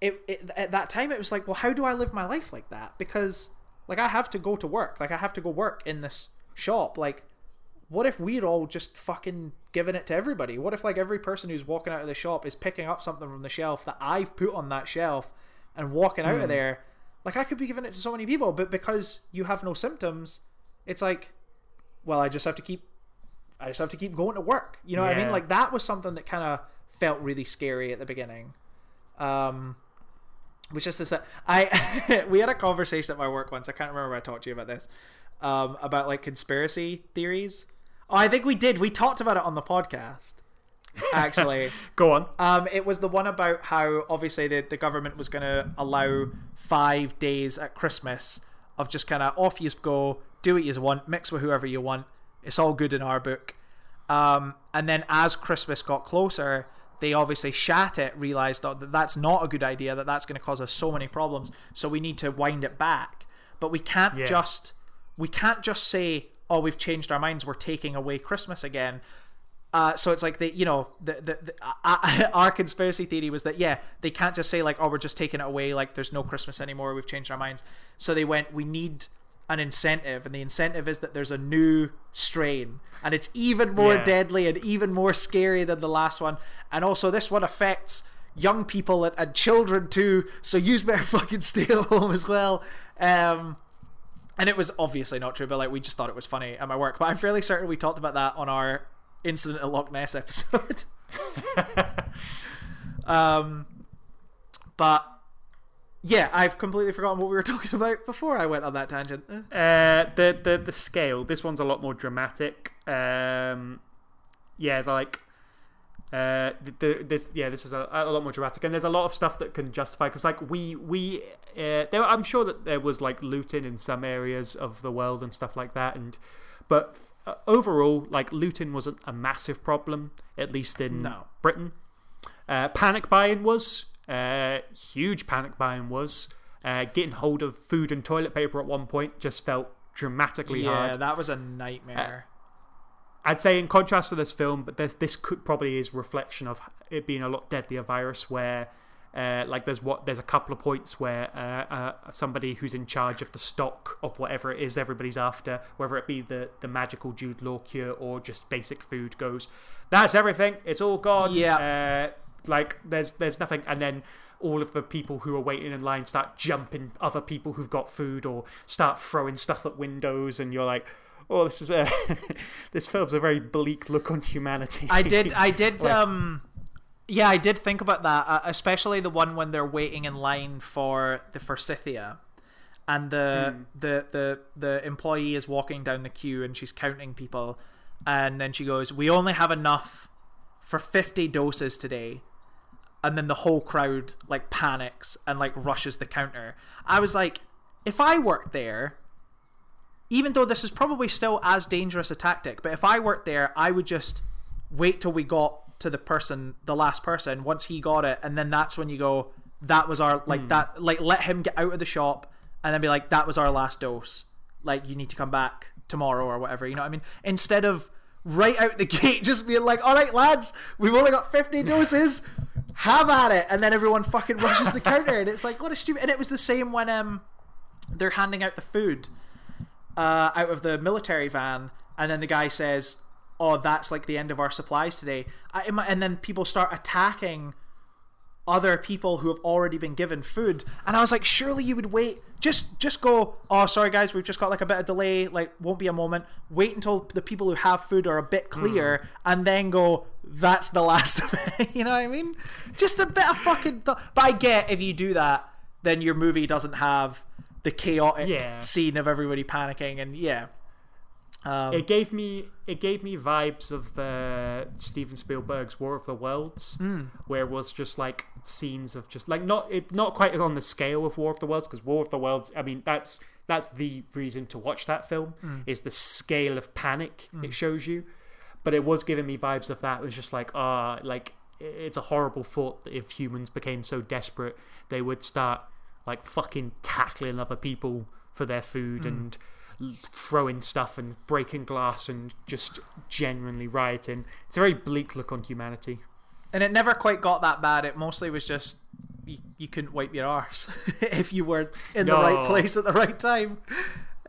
it, it at that time it was like well how do i live my life like that? Because like i have to go to work. Like i have to go work in this shop. Like what if we're all just fucking giving it to everybody? What if like every person who's walking out of the shop is picking up something from the shelf that i've put on that shelf and walking out of hmm. there like i could be giving it to so many people but because you have no symptoms it's like well i just have to keep I just have to keep going to work. You know what I mean? Like that was something that kind of felt really scary at the beginning. Um, which is this, I we had a conversation at my work once. I can't remember if I talked to you about this. Um, about like conspiracy theories. Oh, I think we did. We talked about it on the podcast. Actually, Go on. um, it was the one about how obviously the, the government was going to allow five days at Christmas of just kind of off you go, do what you want, mix with whoever you want. It's all good in our book. Um, and then as Christmas got closer, they obviously shat it, realized that that's not a good idea, that that's going to cause us so many problems. So we need to wind it back. But we can't Yeah. just we can't just say, "Oh, we've changed our minds. We're taking away Christmas again." Uh, so it's like they, you know, the, the, the uh, our conspiracy theory was that yeah, they can't just say like, oh, we're just taking it away, like there's no Christmas anymore, we've changed our minds. So they went, we need an incentive, and the incentive is that there's a new strain, and it's even more Yeah. deadly and even more scary than the last one. And also, this one affects young people and, and children too. So use better fucking stay at home as well. Um, and it was obviously not true, but like we just thought it was funny at my work. But I'm fairly certain we talked about that on our incident at Loch Ness episode. um, but yeah, I've completely forgotten what we were talking about before I went on that tangent. Uh, the the the scale. This one's a lot more dramatic. Um, yeah, it's like uh, the, the, this yeah, this is a, a lot more dramatic, and there's a lot of stuff that can justify because like we we uh, there, I'm sure that there was like looting in some areas of the world and stuff like that, and but uh, overall, like looting wasn't a massive problem, at least in No. Britain. Uh, panic buying was uh, huge. Panic buying was uh, getting hold of food and toilet paper at one point just felt dramatically yeah, hard. Yeah, that was a nightmare. I'd say in contrast to this film, but this this could probably is reflection of it being a lot deadlier virus where. Uh, like there's what there's a couple of points where uh, uh, somebody who's in charge of the stock of whatever it is everybody's after, whether it be the the magical Jude Law cure or just basic food, goes. That's everything. It's all gone. Yeah. Uh, like there's there's nothing, and then all of the people who are waiting in line start jumping other people who've got food or start throwing stuff at windows, and you're like, oh, this is a this film's a very bleak look on humanity. I did, I did, Like- um, yeah, I did think about that, uh, especially the one when they're waiting in line for the Forsythia, and the Hmm. the the the employee is walking down the queue and she's counting people, and then she goes, "We only have enough for fifty doses today." And then the whole crowd like panics and like rushes the counter. I was like, if I worked there, even though this is probably still as dangerous a tactic, but if I worked there, I would just wait till we got to the person, the last person, once he got it, and then that's when you go, that was our like that like let him get out of the shop and then be like, that was our last dose. Like you need to come back tomorrow or whatever. You know what I mean? Instead of right out the gate just being like, all right, lads, we've only got 50 doses. Have at it, and then everyone fucking rushes the counter, and it's like what a stupid. And it was the same when um they're handing out the food uh, out of the military van, and then the guy says, "Oh, that's like the end of our supplies today," I, and then people start attacking other people who have already been given food, and I was like, "Surely you would wait, just just go. Oh, sorry guys, we've just got like a bit of delay. Like, won't be a moment. Wait until the people who have food are a bit hmm. clear, and then go. That's the last of it. you know what I mean? Just a bit of fucking. Th- but I get if you do that, then your movie doesn't have the chaotic Yeah. scene of everybody panicking and yeah um, It gave me it gave me vibes of the Steven Spielberg's War of the Worlds, Hmm. where it was just like scenes of just like not it not quite on the scale of War of the Worlds because War of the Worlds. I mean that's that's the reason to watch that film Hmm. is the scale of panic it shows you, but it was giving me vibes of that. It was just like ah like it's a horrible thought that if humans became so desperate they would start like fucking tackling other people for their food and l- throwing stuff and breaking glass and just genuinely rioting. It's a very bleak look on humanity. and it never quite got that bad it mostly was just you, you couldn't wipe your arse if you were in the right place at the right time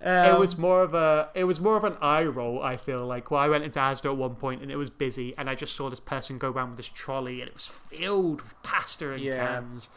it Um, was more of a it was more of an eye roll, I feel like. Well I went into Asda at one point and it was busy and I just saw this person go around with this trolley and it was filled with pasta and Yeah. cans.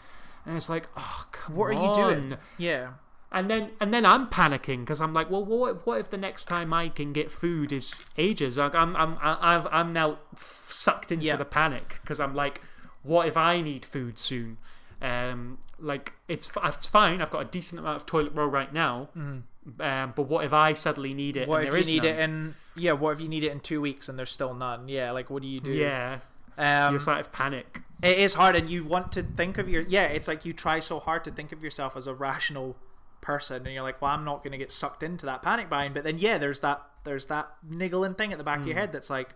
And it's like, oh come what are you doing yeah And then and then I'm panicking because I'm like, well, what if, what if the next time I can get food is ages? Like, I'm I'm I've, I'm now sucked into Yeah. the panic because I'm like, what if I need food soon? Um, like it's it's fine. I've got a decent amount of toilet roll right now. Um, but what if I suddenly need it? what and if there you is need none? it in yeah what if you need it in two weeks and there's still none yeah like what do you do Yeah, um, you're sort of panic. it is hard and you want to think of your yeah it's like you try so hard to think of yourself as a rational person and you're like well i'm not going to get sucked into that panic buying. But then yeah there's that there's that niggling thing at the back of your hmm. head that's like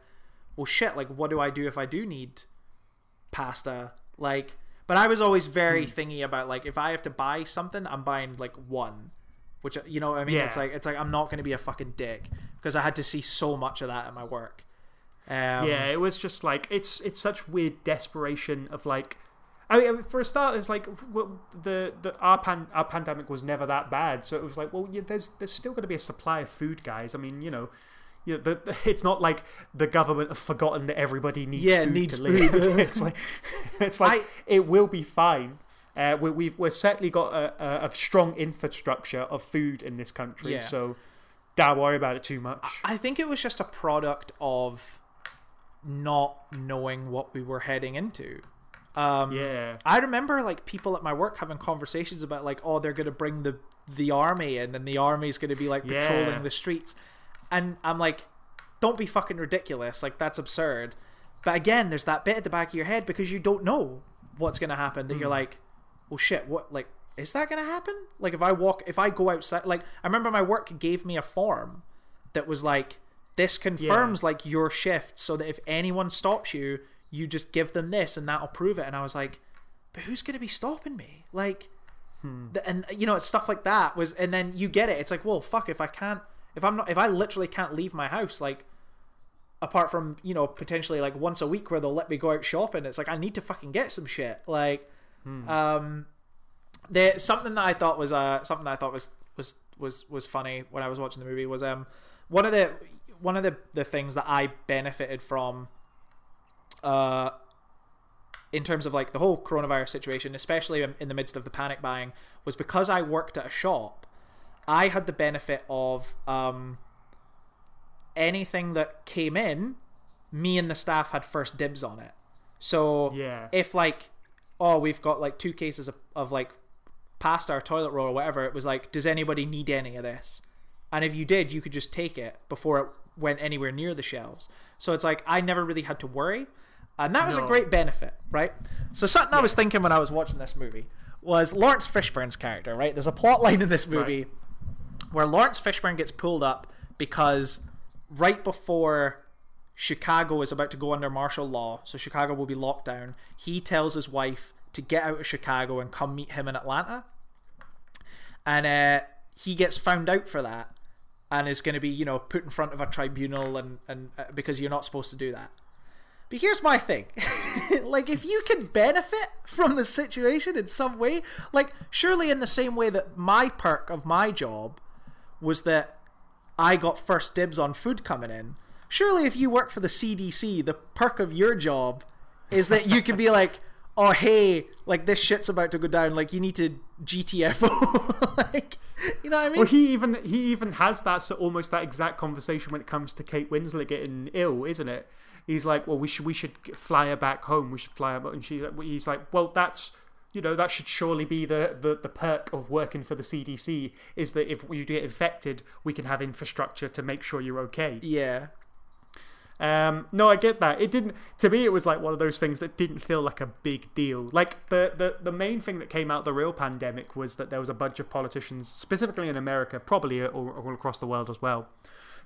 well shit like what do i do if i do need pasta? Like but i was always very hmm. thingy about like if i have to buy something i'm buying like one which uh, you know what i mean? Yeah. it's like it's like i'm not going to be a fucking dick because i had to see so much of that at my work. Um, yeah, it was just like it's it's such weird desperation of like. I mean, for a start, it's like well, the the our pan, our pandemic was never that bad, so it was like, well, yeah, there's there's still going to be a supply of food, guys. I mean, you know, you know, the, it's not like the government have forgotten that everybody needs Yeah, food needs to live. food. it's like it's like I- it will be fine. Uh, we, we've we've certainly got a, a, a strong infrastructure of food in this country, Yeah. so don't worry about it too much. I think it was just a product of not knowing what we were heading into. Um, yeah, I remember like people at my work having conversations about like, oh, they're gonna bring the the army in, and the army's gonna be like Yeah. patrolling the streets, and I'm like, don't be fucking ridiculous, like that's absurd. But again, there's that bit at the back of your head because you don't know what's gonna happen. That Hmm. you're like, well, shit, what like is that gonna happen? Like if I walk, if I go outside, like I remember my work gave me a form that was like, this confirms like your shift, so that if anyone stops you, you just give them this and that'll prove it. And I was like, but who's gonna be stopping me? Like, the, and you know, it's stuff like that was, and then you get it. It's like, well, fuck, if I can't, if I'm not, if I literally can't leave my house, like, apart from you know potentially like once a week where they'll let me go out shopping, it's like I need to fucking get some shit. Like, um, there something that I thought was uh something that I thought was was was was funny when I was watching the movie was um one of the one of the the things that I benefited from uh in terms of like the whole coronavirus situation, especially in the midst of the panic buying, was because I worked at a shop. I had the benefit of um, anything that came in, me and the staff had first dibs on it. So Yeah. if like, oh, we've got like two cases of, of like pasta or toilet roll or whatever, it was like, does anybody need any of this? And if you did, you could just take it before it went anywhere near the shelves. So it's like I never really had to worry. And that was a great benefit, right? So something I was thinking when I was watching this movie was Laurence Fishburne's character, right? There's a plot line in this movie where Laurence Fishburne gets pulled up because right before Chicago is about to go under martial law, so Chicago will be locked down, he tells his wife to get out of Chicago and come meet him in Atlanta. And uh, he gets found out for that and is going to be, you know, put in front of a tribunal and, and uh, because you're not supposed to do that. But here's my thing. like, if you can benefit from the situation in some way, like, surely in the same way that my perk of my job was that I got first dibs on food coming in, surely if you work for the CDC, the perk of your job is that you can be like, oh, hey, like, this shit's about to go down. Like, you need to GTFO. like, you know what I mean? Well, he even he even has that so almost that exact conversation when it comes to Kate Winslet getting ill, isn't it? He's like, well, we should we should fly her back home. We should fly her, back. and she he's like, well, that's you know that should surely be the, the the perk of working for the CDC is that if you get infected, we can have infrastructure to make sure you're okay. yeah. Um, no, I get that. It didn't. To me, it was like one of those things that didn't feel like a big deal. Like the the the main thing that came out the real pandemic was that there was a bunch of politicians, specifically in America, probably all, all across the world as well,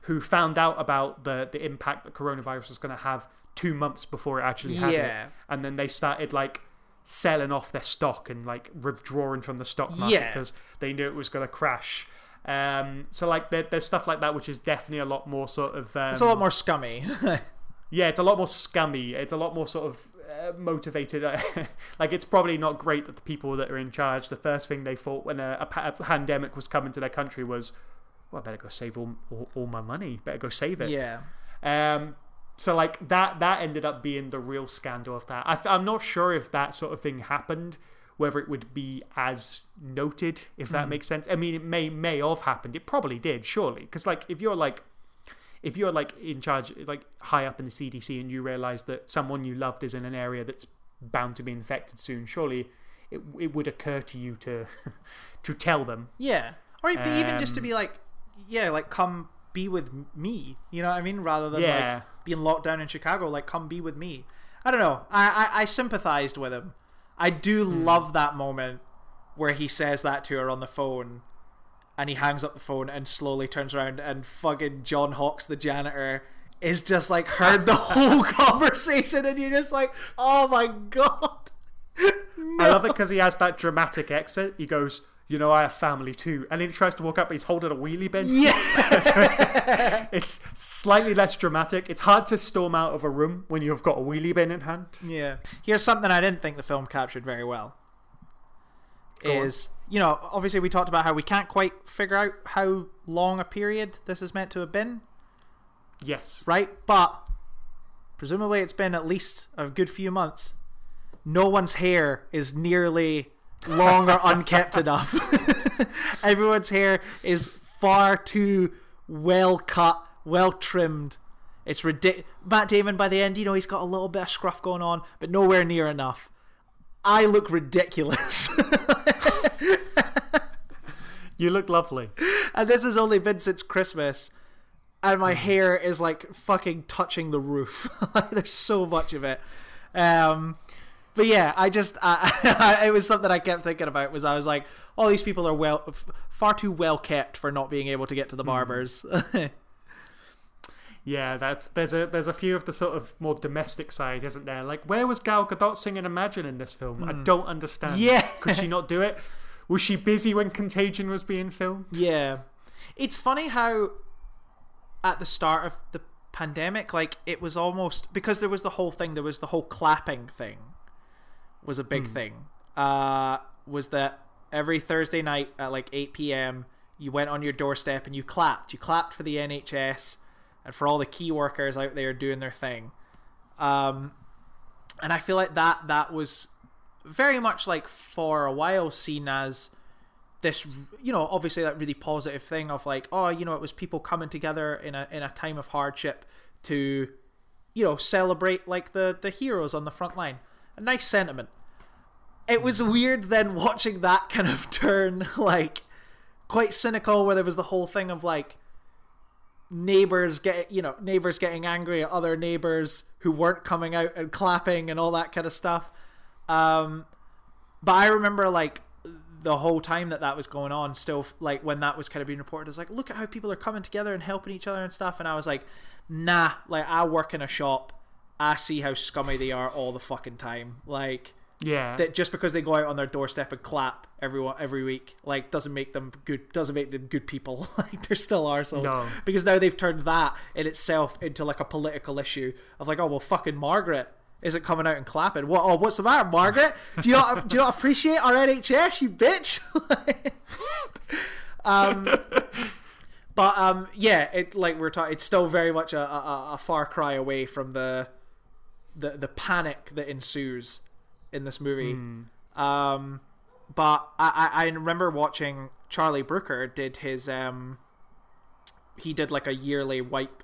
who found out about the the impact that coronavirus was going to have two months before it actually had Yeah. it, and then they started like selling off their stock and like withdrawing from the stock market Yeah. because they knew it was going to crash. Um, so like there, there's stuff like that which is definitely a lot more sort of um, It's a lot more scummy. yeah, it's a lot more scummy. It's a lot more sort of uh, motivated. like it's probably not great that the people that are in charge, the first thing they thought when a, a, a pandemic was coming to their country was, "Well, I better go save all, all, all my money. Better go save it." yeah. Um, so like that that ended up being the real scandal of that. I, I'm not sure if that sort of thing happened, whether it would be as noted, if that makes sense. I mean, it may may have happened. It probably did, surely, because like if you're like if you're like in charge, like high up in the CDC, and you realize that someone you loved is in an area that's bound to be infected soon, surely it it would occur to you to to tell them. Yeah. Or it'd even just to Um, be like, yeah, like come be with me. You know what I mean? Rather than Yeah. like being locked down in Chicago, like come be with me. I don't know. I I, I sympathized with him. I do Hmm. love that moment where he says that to her on the phone, and he hangs up the phone and slowly turns around and fucking John Hawkes, the janitor. Is just like heard the whole conversation, and you're just like, "Oh my god!" I love it because he has that dramatic exit. He goes, you know, I have family too. And then he tries to walk up, but he's holding a wheelie bin. Yeah. It's slightly less dramatic. It's hard to storm out of a room when you've got a wheelie bin in hand. Yeah. Here's something I didn't think the film captured very well. Go on. is you know obviously we talked about how we can't quite figure out how long a period this is meant to have been, Yes. right? But presumably it's been at least a good few months. No one's hair is nearly long or unkept enough. Everyone's hair is far too well cut, well trimmed. It's ridiculous. Matt Damon, by the end, you know, he's got a little bit of scruff going on, but nowhere near enough. I look ridiculous. You look lovely. and this has only been since Christmas. And my hair is like fucking touching the roof. there's so much of it. Um, but yeah, I just uh, it was something I kept thinking about. Was I was like, all these people are well, f- far too well kept for not being able to get to the barbers. Yeah, that's there's a there's a few of the sort of more domestic side, isn't there? Like, where was Gal Gadot singing Imagine in this film? I don't understand. Yeah. could she not do it? Was she busy when Contagion was being filmed? Yeah. It's funny how at the start of the pandemic, like it was almost because there was the whole thing, there was the whole clapping thing was a big thing. Uh was that every Thursday night at like eight PM you went on your doorstep and you clapped. You clapped for the NHS and for all the key workers out there doing their thing. Um and I feel like that that was very much like for a while seen as this you know obviously that really positive thing of like oh you know it was people coming together in a in a time of hardship to you know celebrate like the the heroes on the front line a nice sentiment. It was weird then watching that kind of turn like quite cynical where there was the whole thing of like neighbors get you know neighbors getting angry at other neighbors who weren't coming out and clapping and all that kind of stuff. Um but i remember like the whole time that that was going on still like when that was kind of being reported it's like look at how people are coming together and helping each other and stuff. And i was like nah like i work in a shop i see how scummy they are all the fucking time. Like Yeah, that just because they go out on their doorstep and clap everyone every week like doesn't make them good doesn't make them good people. Like they're still arseholes. No. because now they've turned that in itself into like a political issue of like oh well fucking margaret isn't coming out and clapping. What oh what's the matter margaret? Do you not do you not appreciate our nhs you bitch? Um but um yeah it like we're talking it's still very much a, a, a far cry away from the the the panic that ensues in this movie um but I, I I remember watching Charlie Brooker did his um he did like a yearly wipe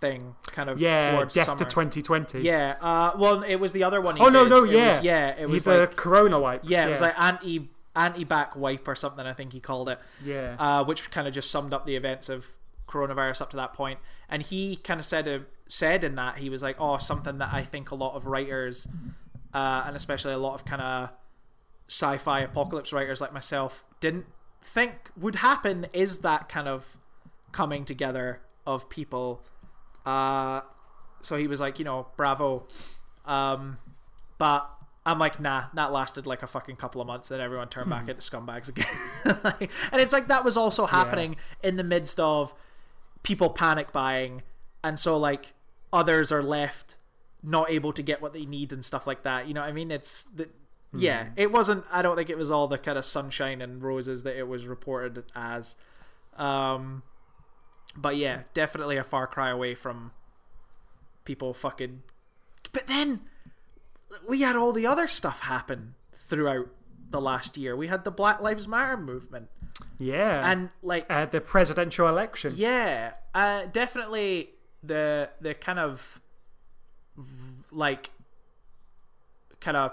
thing kind of yeah, towards Death summer. to 2020. yeah uh well it was the other one he Oh no, did. no, It yeah, was, yeah it was He's like the Corona wipe. yeah it was like anti anti back wipe or something I think he called it yeah, uh, which kind of just summed up the events of coronavirus up to that. And he kind of said uh, said in that he was like, "Oh, something that I think a lot of writers, uh, and especially a lot of kind of sci-fi apocalypse writers like myself, didn't think would happen is that kind of coming together of people." Uh, so he was like, you know, bravo. Um, but I'm like, nah, that lasted like a fucking couple of months. Then everyone turned back into scumbags again. Like- and it's like that was also happening in the midst of people panic buying. And so, like, others are left not able to get what they need and stuff like that. You know what I mean? It's the, yeah, it wasn't, I don't think it was all the kind of sunshine and roses that it was reported as. Um, but yeah, definitely a far cry away from people fucking. But then we had all the other stuff happen throughout the last year. We had the Black Lives Matter movement, yeah, and like, uh, the presidential election. yeah, uh, definitely the the kind of like kind of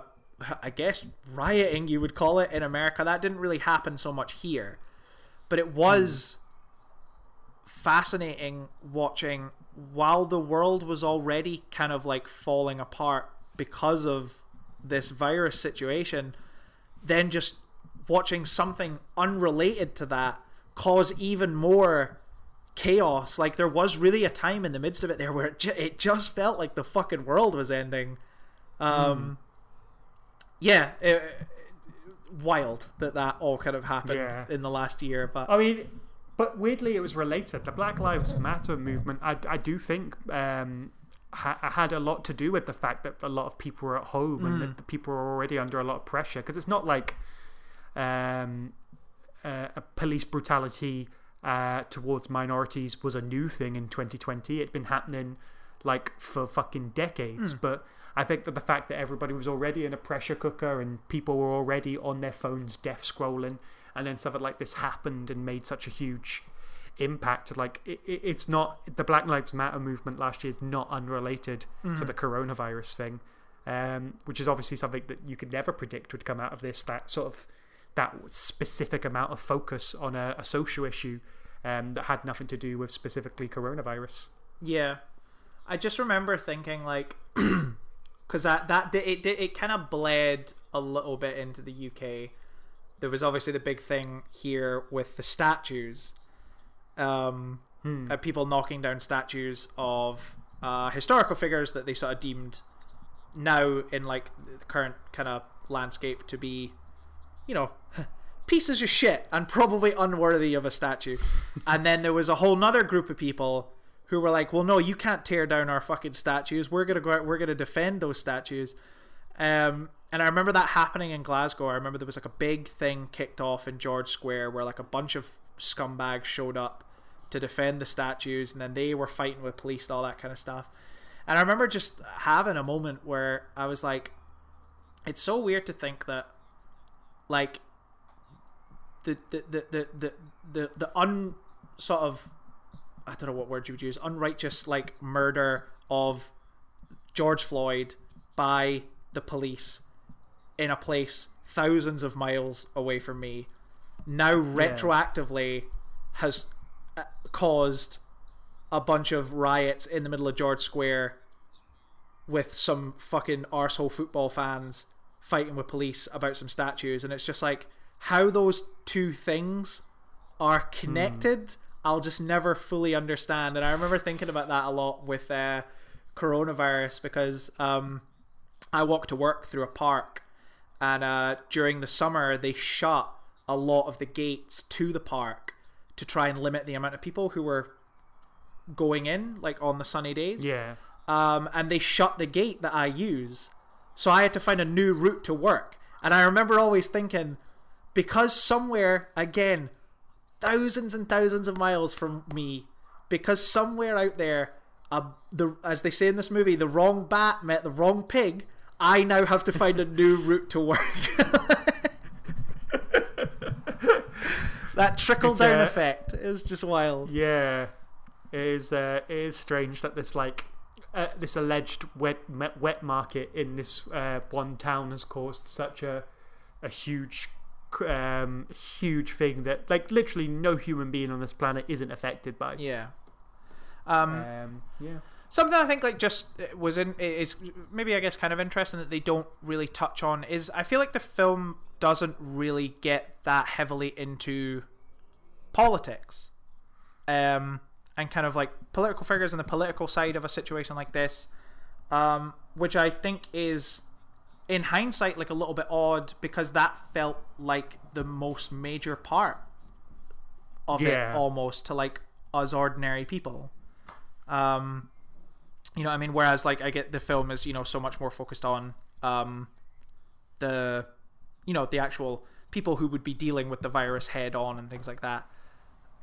I guess rioting you would call it in America. That didn't really happen so much here, but it was hmm. fascinating watching while the world was already kind of like falling apart because of this virus situation then just watching something unrelated to that cause even more chaos like there was really a time in the midst of it there where it, ju- it just felt like the fucking world was ending um yeah it, wild that that all kind of happened Yeah. in the last year. But I mean, but weirdly, it was related. The Black Lives Matter movement, I, I do think, um, ha- had a lot to do with the fact that a lot of people were at home and that the people were already under a lot of pressure. Because it's not like um, uh, a police brutality uh, towards minorities was a new thing in 2020. It'd been happening like for fucking decades. But I think that the fact that everybody was already in a pressure cooker and people were already on their phones death scrolling, and then something like this happened and made such a huge impact. Like it, it, it's not the Black Lives Matter movement last year is not unrelated to the coronavirus thing, um, which is obviously something that you could never predict would come out of this. That sort of that specific amount of focus on a, a social issue um, that had nothing to do with specifically coronavirus. Yeah, I just remember thinking like, because that that did, it did, it kind of bled a little bit into the UK. There was obviously the big thing here with the statues, um, Hmm. uh, people knocking down statues of uh, historical figures that they sort of deemed now in like the current kind of landscape to be, you know, pieces of shit and probably unworthy of a statue. and then there was a whole nother group of people who were like, "Well, no, you can't tear down our fucking statues. We're gonna go out. We're gonna defend those statues." Um, and I remember that happening in Glasgow. I remember there was like a big thing kicked off in George Square where like a bunch of scumbags showed up to defend the statues, and then they were fighting with police and all that kind of stuff. And I remember just having a moment where I was like, "It's so weird to think that, like, the the the the the the, un sort of I don't know what word you would use unrighteous like murder of George Floyd by the police in a place thousands of miles away from me. Now retroactively has uh, caused a bunch of riots in the middle of George Square with some fucking arsehole football fans fighting with police about some statues. And it's just like how those two things are connected i'll just never fully understand and i remember thinking about that a lot with uh, coronavirus because um, i walk to work through a park and uh, during the summer they shut a lot of the gates to the park to try and limit the amount of people who were going in like on the sunny days Yeah. um, and they shut the gate that I use. So I had to find a new route to work. And I remember always thinking, because somewhere, again, thousands and thousands of miles from me, because somewhere out there, uh, the as they say in this movie, the wrong bat met the wrong pig. I now have to find a new route to work. that trickle down uh, effect is just wild. Yeah, it is. Uh, it is strange that this like uh, this alleged wet wet market in this uh, one town has caused such a a huge um, huge thing that like literally no human being on this planet isn't affected by. Yeah. Um, Um, yeah. Something I think like just uh, was in is maybe I guess kind of interesting that they don't really touch on is I feel like the film doesn't really get that heavily into politics, um, and kind of like political figures and the political side of a situation like this, um, which I think is in hindsight like a little bit odd because that felt like the most major part of Yeah. it almost to like us ordinary people. Um you know what i mean? Whereas like i get the film is you know so much more focused on um the you know the actual people who would be dealing with the virus head on and things like that.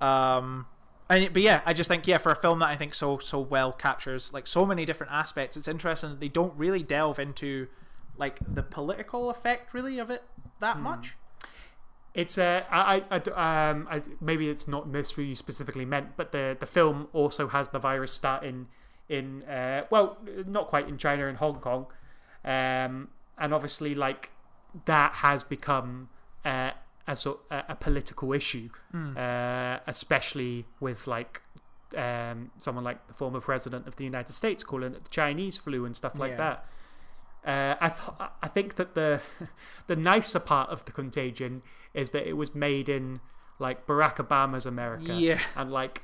Um and but yeah i just think yeah for a film that i think so so well captures like so many different aspects it's interesting that they don't really delve into like the political effect really of it that much It's uh, I, I, um, I, maybe it's not this what you specifically meant, but the the film also has the virus starting in uh, well, not quite in China and Hong Kong, um, and obviously like that has become uh, a sort a, a political issue, uh, especially with like um, someone like the former president of the United States calling it the Chinese flu and stuff like Yeah. that. Uh, I th- I think that the the nicer part of the contagion is that it was made in like Barack Obama's America, Yeah. and like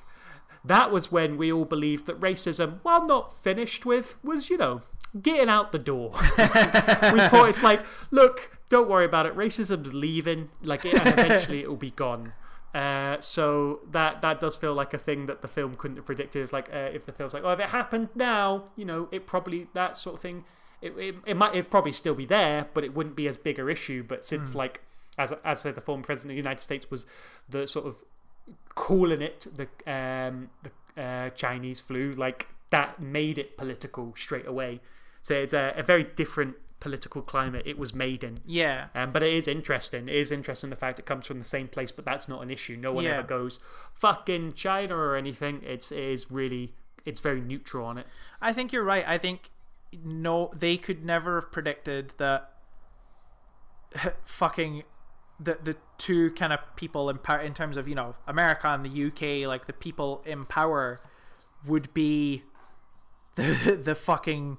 that was when we all believed that racism, while not finished with, was you know getting out the door. we thought it's like, look, don't worry about it. Racism's leaving, like, it, and eventually it will be gone. Uh, so that that does feel like a thing that the film couldn't have predicted. It's like uh, if the film's like, oh, if it happened now, you know, it probably that sort of thing. It, it, it might it probably still be there, but it wouldn't be as big a issue. But since like as as I said, the former president of the United States was the sort of calling it the um the uh, Chinese flu, like that made it political straight away. So it's a, a very different political climate it was made in. Yeah. Um, but it is interesting. It is interesting the fact it comes from the same place, but that's not an issue. No one Yeah. ever goes fucking China or anything. It's it is really it's very neutral on it. I think you're right. I think no, they could never have predicted that fucking the the two kind of people in power in terms of you know America and the UK, like the people in power, would be the the fucking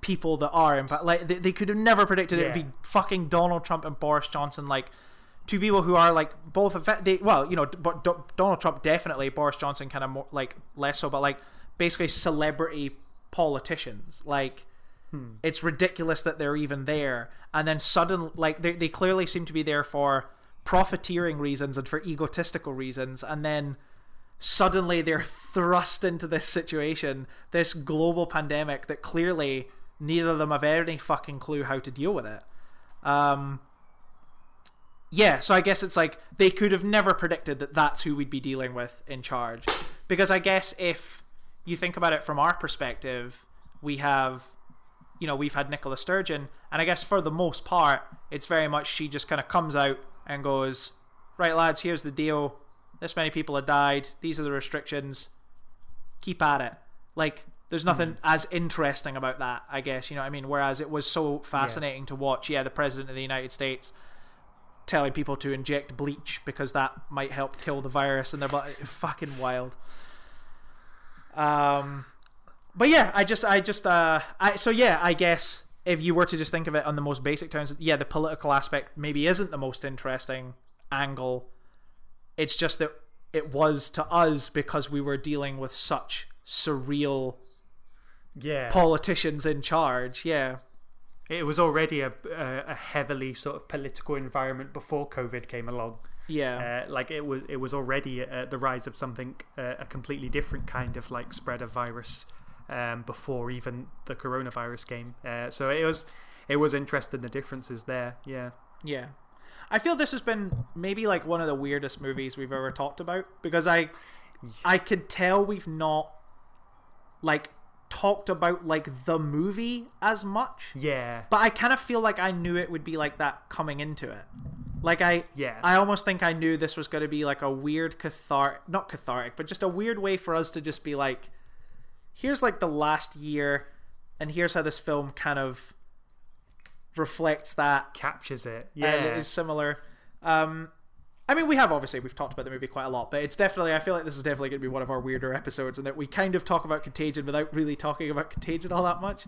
people that are in power. Like they, they could have never predicted it would be fucking Donald Trump and Boris Johnson, like. Two people who are like both effect- they well you know but Do- Donald Trump definitely Boris Johnson kind of more like less so but like basically celebrity politicians. Like it's ridiculous that they're even there. And then suddenly like they, they clearly seem to be there for profiteering reasons and for egotistical reasons. And then suddenly they're thrust into this situation this global pandemic that clearly neither of them have any fucking clue how to deal with it. Um yeah, so I guess it's like they could have never predicted that that's who we'd be dealing with in charge. Because I guess if you think about it from our perspective, we have, you know, we've had Nicola Sturgeon, and I guess for the most part, it's very much she just kind of comes out and goes, right, lads, here's the deal. This many people have died. These are the restrictions. Keep at it. Like, there's nothing mm. as interesting about that, I guess. You know what I mean? Whereas it was so fascinating to watch, yeah, the President of the United States telling people to inject bleach because that might help kill the virus and they're like fucking wild um but yeah i just i just uh i so yeah i guess if you were to just think of it on the most basic terms yeah the political aspect maybe isn't the most interesting angle. It's just that it was to us because we were dealing with such surreal Yeah, politicians in charge yeah. It was already a, a a heavily sort of political environment before COVID came along. Yeah Uh, like it was it was already uh, the rise of something uh, a completely different kind of like spread of virus um, before even the coronavirus came. Uh, so it was it was interesting the differences there. Yeah. Yeah. I feel this has been maybe like one of the weirdest movies we've ever talked about because I I could tell we've not like talked about like the movie as much. Yeah. But I kind of feel like I knew it would be like that coming into it. Like I Yeah. I almost think I knew this was going to be like a weird cathartic not cathartic, but just a weird way for us to just be like here's like the last year and here's how this film kind of reflects that Captures it. and Yeah. it is similar. Um, I mean, we have obviously we've talked about the movie quite a lot, but it's definitely I feel like this is definitely going to be one of our weirder episodes, and that we kind of talk about Contagion without really talking about Contagion all that much.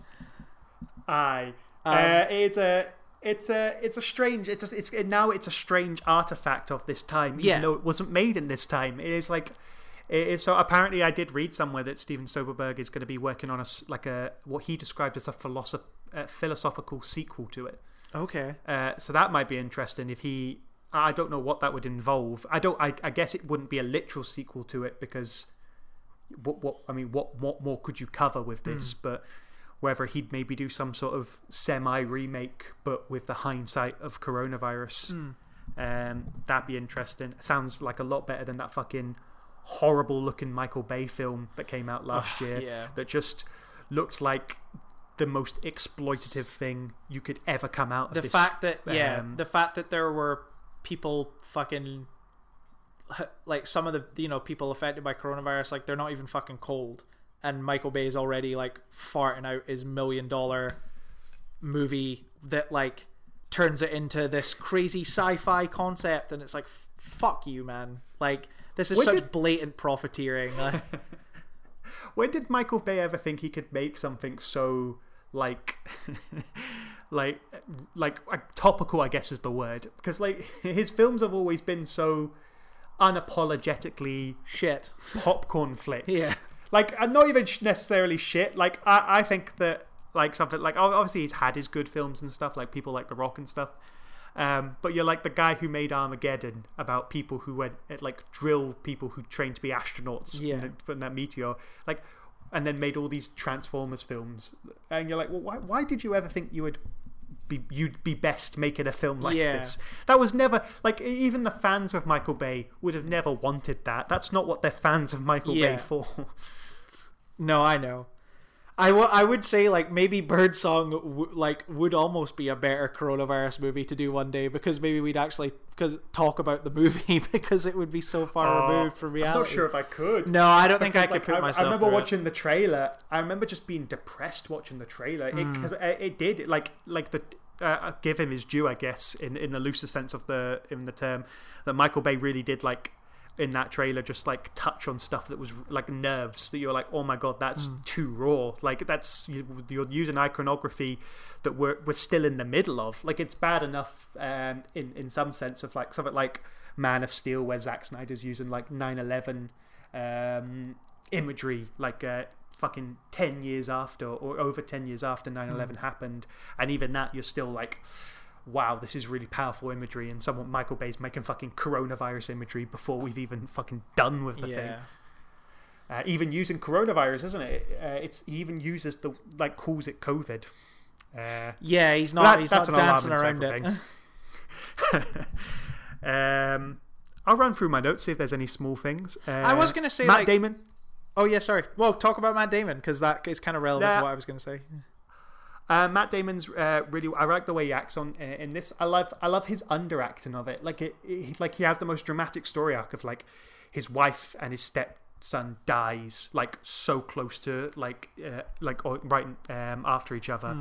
Aye. Um, uh, it's a it's a it's a strange it's a, it's now it's a strange artifact of this time even Yeah. though it wasn't made in this time. It is like it is so apparently I did read somewhere that Steven Soderbergh is going to be working on a like a what he described as a philosoph- uh, philosophical sequel to it. Okay. uh, so that might be interesting if he I don't know what that would involve. I don't I, I guess it wouldn't be a literal sequel to it because what what I mean what what more could you cover with this? But whether he'd maybe do some sort of semi remake but with the hindsight of coronavirus. Um that'd be interesting. Sounds like a lot better than that fucking horrible looking Michael Bay film that came out last year yeah. that just looked like the most exploitative thing you could ever come out of The this fact that yeah, um, the fact that there were people fucking like some of the you know people affected by coronavirus like they're not even fucking cold and michael bay is already like farting out his million dollar movie that like turns it into this crazy sci-fi concept and it's like fuck you man like this is When such did- blatant profiteering When did Michael Bay ever think he could make something so like like like uh, topical I guess is the word because like his films have always been so unapologetically shit popcorn flicks. Yeah. Like, and not even necessarily shit. Like, I, I think that, like something like obviously he's had his good films and stuff, like people like The Rock and stuff. Um, but you're like the guy who made Armageddon about people who went like drill people who trained to be astronauts Yeah. in that meteor, like, and then made all these Transformers films. And you're like, well, why, why did you ever think you would be you'd be best making a film like Yeah. this? That was never like even the fans of Michael Bay would have never wanted that. That's not what they're fans of Michael Yeah. Bay for. No, I know. I I would say like maybe Birdsong w- like would almost be a better coronavirus movie to do one day because maybe we'd actually because talk about the movie because it would be so far removed from reality. I'm not sure if I could. No, I don't think I could like, put I, myself. I remember through it. watching the trailer. I remember just being depressed watching the trailer Hmm. because it, it, did like like the uh, give him his due, I guess, in in the looser sense of the in the term that Michael Bay really did like in that trailer just like touch on stuff that was like nerves that you're like oh my god that's Hmm. too raw like that's you- you're using iconography that we're we're still in the middle of like it's bad enough um in in some sense of like something like Man of Steel where Zack Snyder's using like 9/11 um imagery like uh fucking 10 years after or over 10 years after 9/11 happened and even that you're still like wow, this is really powerful imagery, and someone Michael Bay's making fucking coronavirus imagery before we've even fucking done with the thing. Uh, even using coronavirus, isn't it? Uh, it's he even uses the like calls it COVID. Uh, Yeah, he's not. That- he's that's not an dancing around it. um, I'll run through my notes see if there's any small things. Uh, I was gonna say, Matt like- Damon. Oh yeah, sorry. Well, talk about Matt Damon because that is kind of relevant Yeah. to what I was going to say. Uh, Matt Damon's uh, really. I like the way he acts on uh, in this. I love. I love his underacting of it. Like it, it. Like he has the most dramatic story arc of like his wife and his stepson dies like so close to like uh, like or, right um, after each other.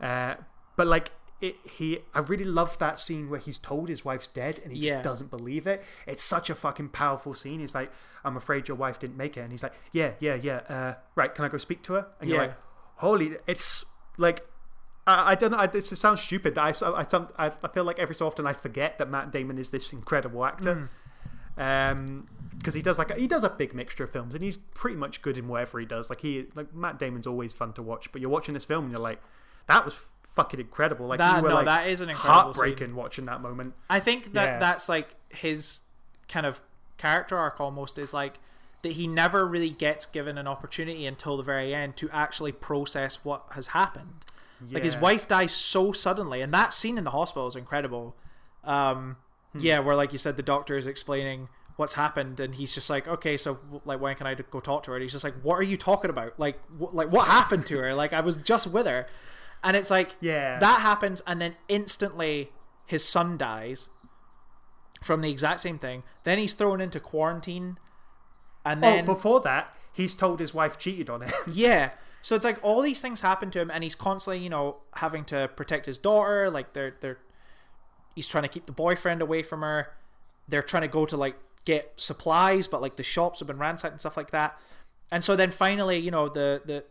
Uh, but like it, he. I really love that scene where he's told his wife's dead and he Yeah. just doesn't believe it. It's such a fucking powerful scene. He's like, "I'm afraid your wife didn't make it," and he's like, "Yeah, yeah, yeah. Uh, right, can I go speak to her?" And you're like, holy it's like I, I don't know I, this it sounds stupid I, I, I, I feel like every so often I forget that Matt Damon is this incredible actor um because he does like a, he does a big mixture of films and he's pretty much good in whatever he does like he like Matt Damon's always fun to watch but you're watching this film and you're like that was fucking incredible like That- you were no, like that is an incredible heartbreaking watching that moment I think that Yeah. that's like his kind of character arc almost is like that he never really gets given an opportunity until the very end to actually process what has happened. Like his wife dies so suddenly, and that scene in the hospital is incredible. Um, Hmm. Yeah, where like you said, the doctor is explaining what's happened, and he's just like, "Okay, so like, when can I go talk to her?" And he's just like, "What are you talking about? Like, wh- like what happened to her? Like, I was just with her." And it's like, Yeah. that happens, and then instantly his son dies from the exact same thing. Then he's thrown into quarantine, and oh then before that he's told his wife cheated on him yeah. So it's like all these things happen to him, and he's constantly, you know, having to protect his daughter. Like they're they're, he's trying to keep the boyfriend away from her. They're trying to go to like get supplies, but like the shops have been ransacked and stuff like that. And so then finally, you know, the the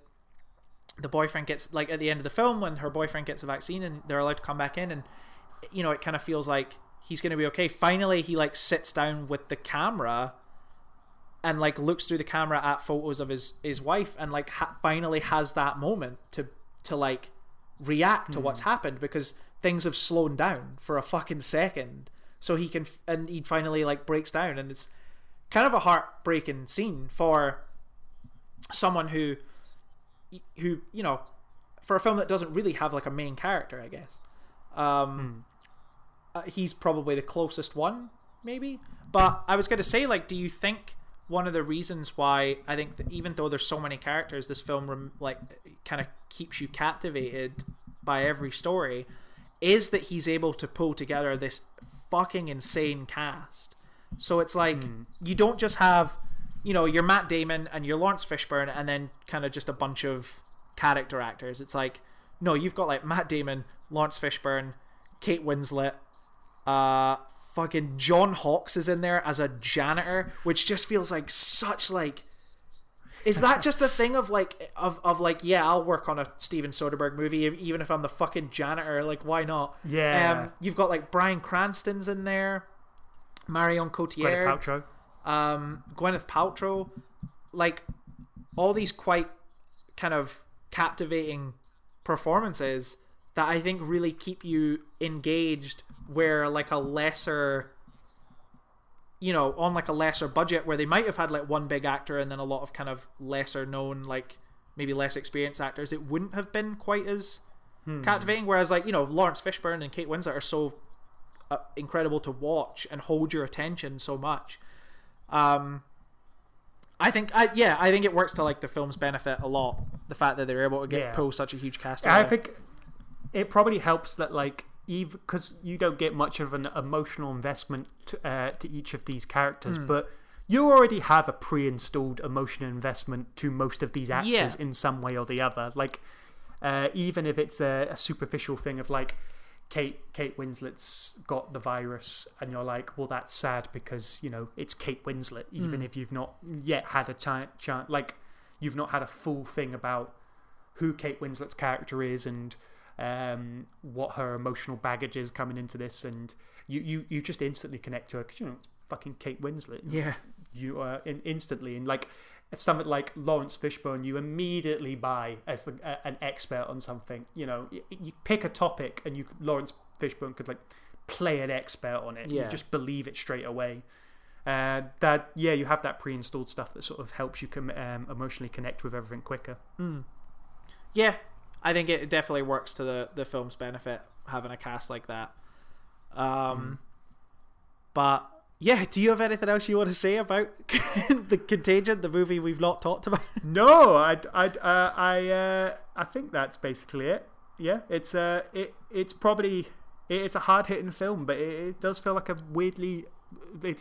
the boyfriend gets like at the end of the film when her boyfriend gets a vaccine and they're allowed to come back in, and you know, it kind of feels like he's gonna be okay. Finally, he like sits down with the camera and like looks through the camera at photos of his his wife and like ha- finally has that moment to to like react to what's hmm. happened because things have slowed down for a fucking second so he can f- and he finally like breaks down and it's kind of a heartbreaking scene for someone who who you know for a film that doesn't really have like a main character i guess. Um uh, he's probably the closest one maybe. But i was going to say like do you think one of the reasons why i think that even though there's so many characters this film rem- like kind of keeps you captivated by every story is that he's able to pull together this fucking insane cast. So it's like you don't just have you know your matt damon and your laurence fishburne and then kind of just a bunch of character actors. It's like no you've got like matt damon laurence fishburne kate winslet uh fucking John Hawkes is in there as a janitor, which just feels like such like is that just a thing of like of, of like yeah I'll work on a Steven Soderbergh movie even if I'm the fucking janitor like why not? Yeah. um, you've got like Bryan Cranston's in there Marion Gwyneth Cotillard Paltrow um, Gwyneth Paltrow, like all these quite kind of captivating performances that I think really keep you engaged where like a lesser you know, on like a lesser budget where they might have had like one big actor and then a lot of kind of lesser known like maybe less experienced actors, it wouldn't have been quite as captivating. Whereas like, you know, Laurence Fishburne and Kate Winslet are so uh, incredible to watch and hold your attention so much. Um I think I yeah, I think it works to like the film's benefit a lot. The fact that they're able to get Yeah. pull such a huge cast. I think it probably helps that like even because you don't get much of an emotional investment to, uh, to each of these characters, Hmm. but you already have a pre-installed emotional investment to most of these actors Yeah. in some way or the other. Like uh, even if it's a, a superficial thing of like. Kate Kate Winslet's got the virus, and you're like, well, that's sad because you know it's Kate Winslet. Even if you've not yet had a chance, chan like you've not had a full thing about who Kate Winslet's character is and um, what her emotional baggage is coming into this, and you, you, you just instantly connect to her because you know it's fucking Kate Winslet. Yeah. You are in, instantly and like something like Laurence Fishburne, you immediately buy as the, uh, an expert on something. You know, you, you pick a topic and you Laurence Fishburne could like play an expert on it. Yeah. You just believe it straight away. Uh, that yeah, you have that pre-installed stuff that sort of helps you com- um, emotionally connect with everything quicker. Yeah, I think it definitely works to the the film's benefit having a cast like that. Um, but yeah, do you have anything else you want to say about the Contagion, the movie we've not talked about? No, I, I, uh, I, uh, I think that's basically it. Yeah, it's uh, it, it's probably it, it's a hard hitting film, but it, it does feel like a weirdly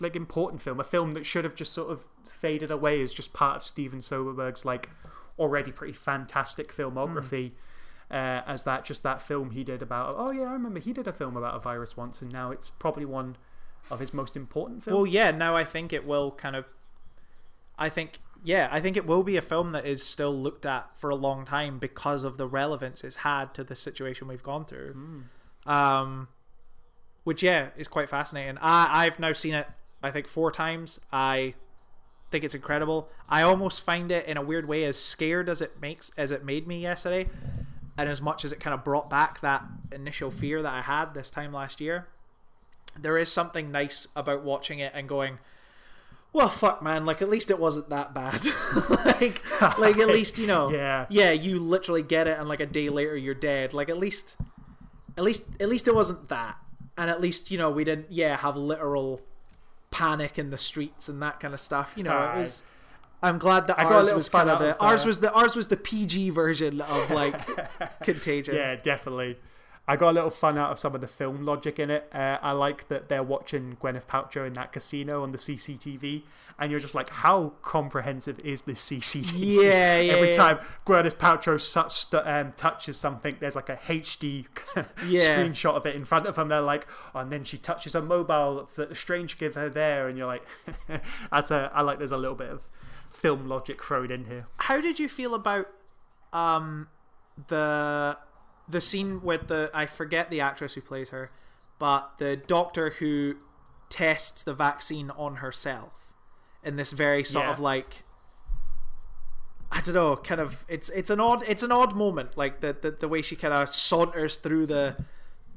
like important film, a film that should have just sort of faded away as just part of Steven Soderbergh's like already pretty fantastic filmography. Uh, as that just that film he did about oh yeah I remember he did a film about a virus once and now it's probably one of his most important films. Well, yeah. Now I think it will kind of. I think yeah, I think it will be a film that is still looked at for a long time because of the relevance it's had to the situation we've gone through. Um, which yeah is quite fascinating. I I've now seen it I think four times. I think it's incredible. I almost find it in a weird way as scared as it makes as it made me yesterday, and as much as it kind of brought back that initial fear that I had this time last year. There is something nice about watching it and going, well, fuck, man. Like, at least it wasn't that bad. like, like at least you know. Yeah. Yeah, you literally get it, and like a day later, you're dead. Like, at least, at least, at least it wasn't that, and at least you know we didn't. Yeah, have literal panic in the streets and that kind of stuff. You know, Aye. it was. I'm glad that I ours was kind of the ours uh, was the ours was the PG version of like Contagion. Yeah, definitely. I got a little fun out of some of the film logic in it. Uh, I like that they're watching Gwyneth Paltrow in that casino on the CCTV, and you're just like, how comprehensive is this CCTV? Yeah, yeah, Every yeah. time Gwyneth Paltrow su- st- um, touches something, there's like a HD Yeah. screenshot of it in front of them. They're like, oh, and then she touches a mobile that the stranger give her there, and you're like, that's a. I like. There's a little bit of film logic thrown in here. How did you feel about um the the scene with the I forget the actress who plays her, but the doctor who tests the vaccine on herself in this very sort Yeah. of like I don't know, kind of it's it's an odd it's an odd moment, like the the, the way she kind of saunters through the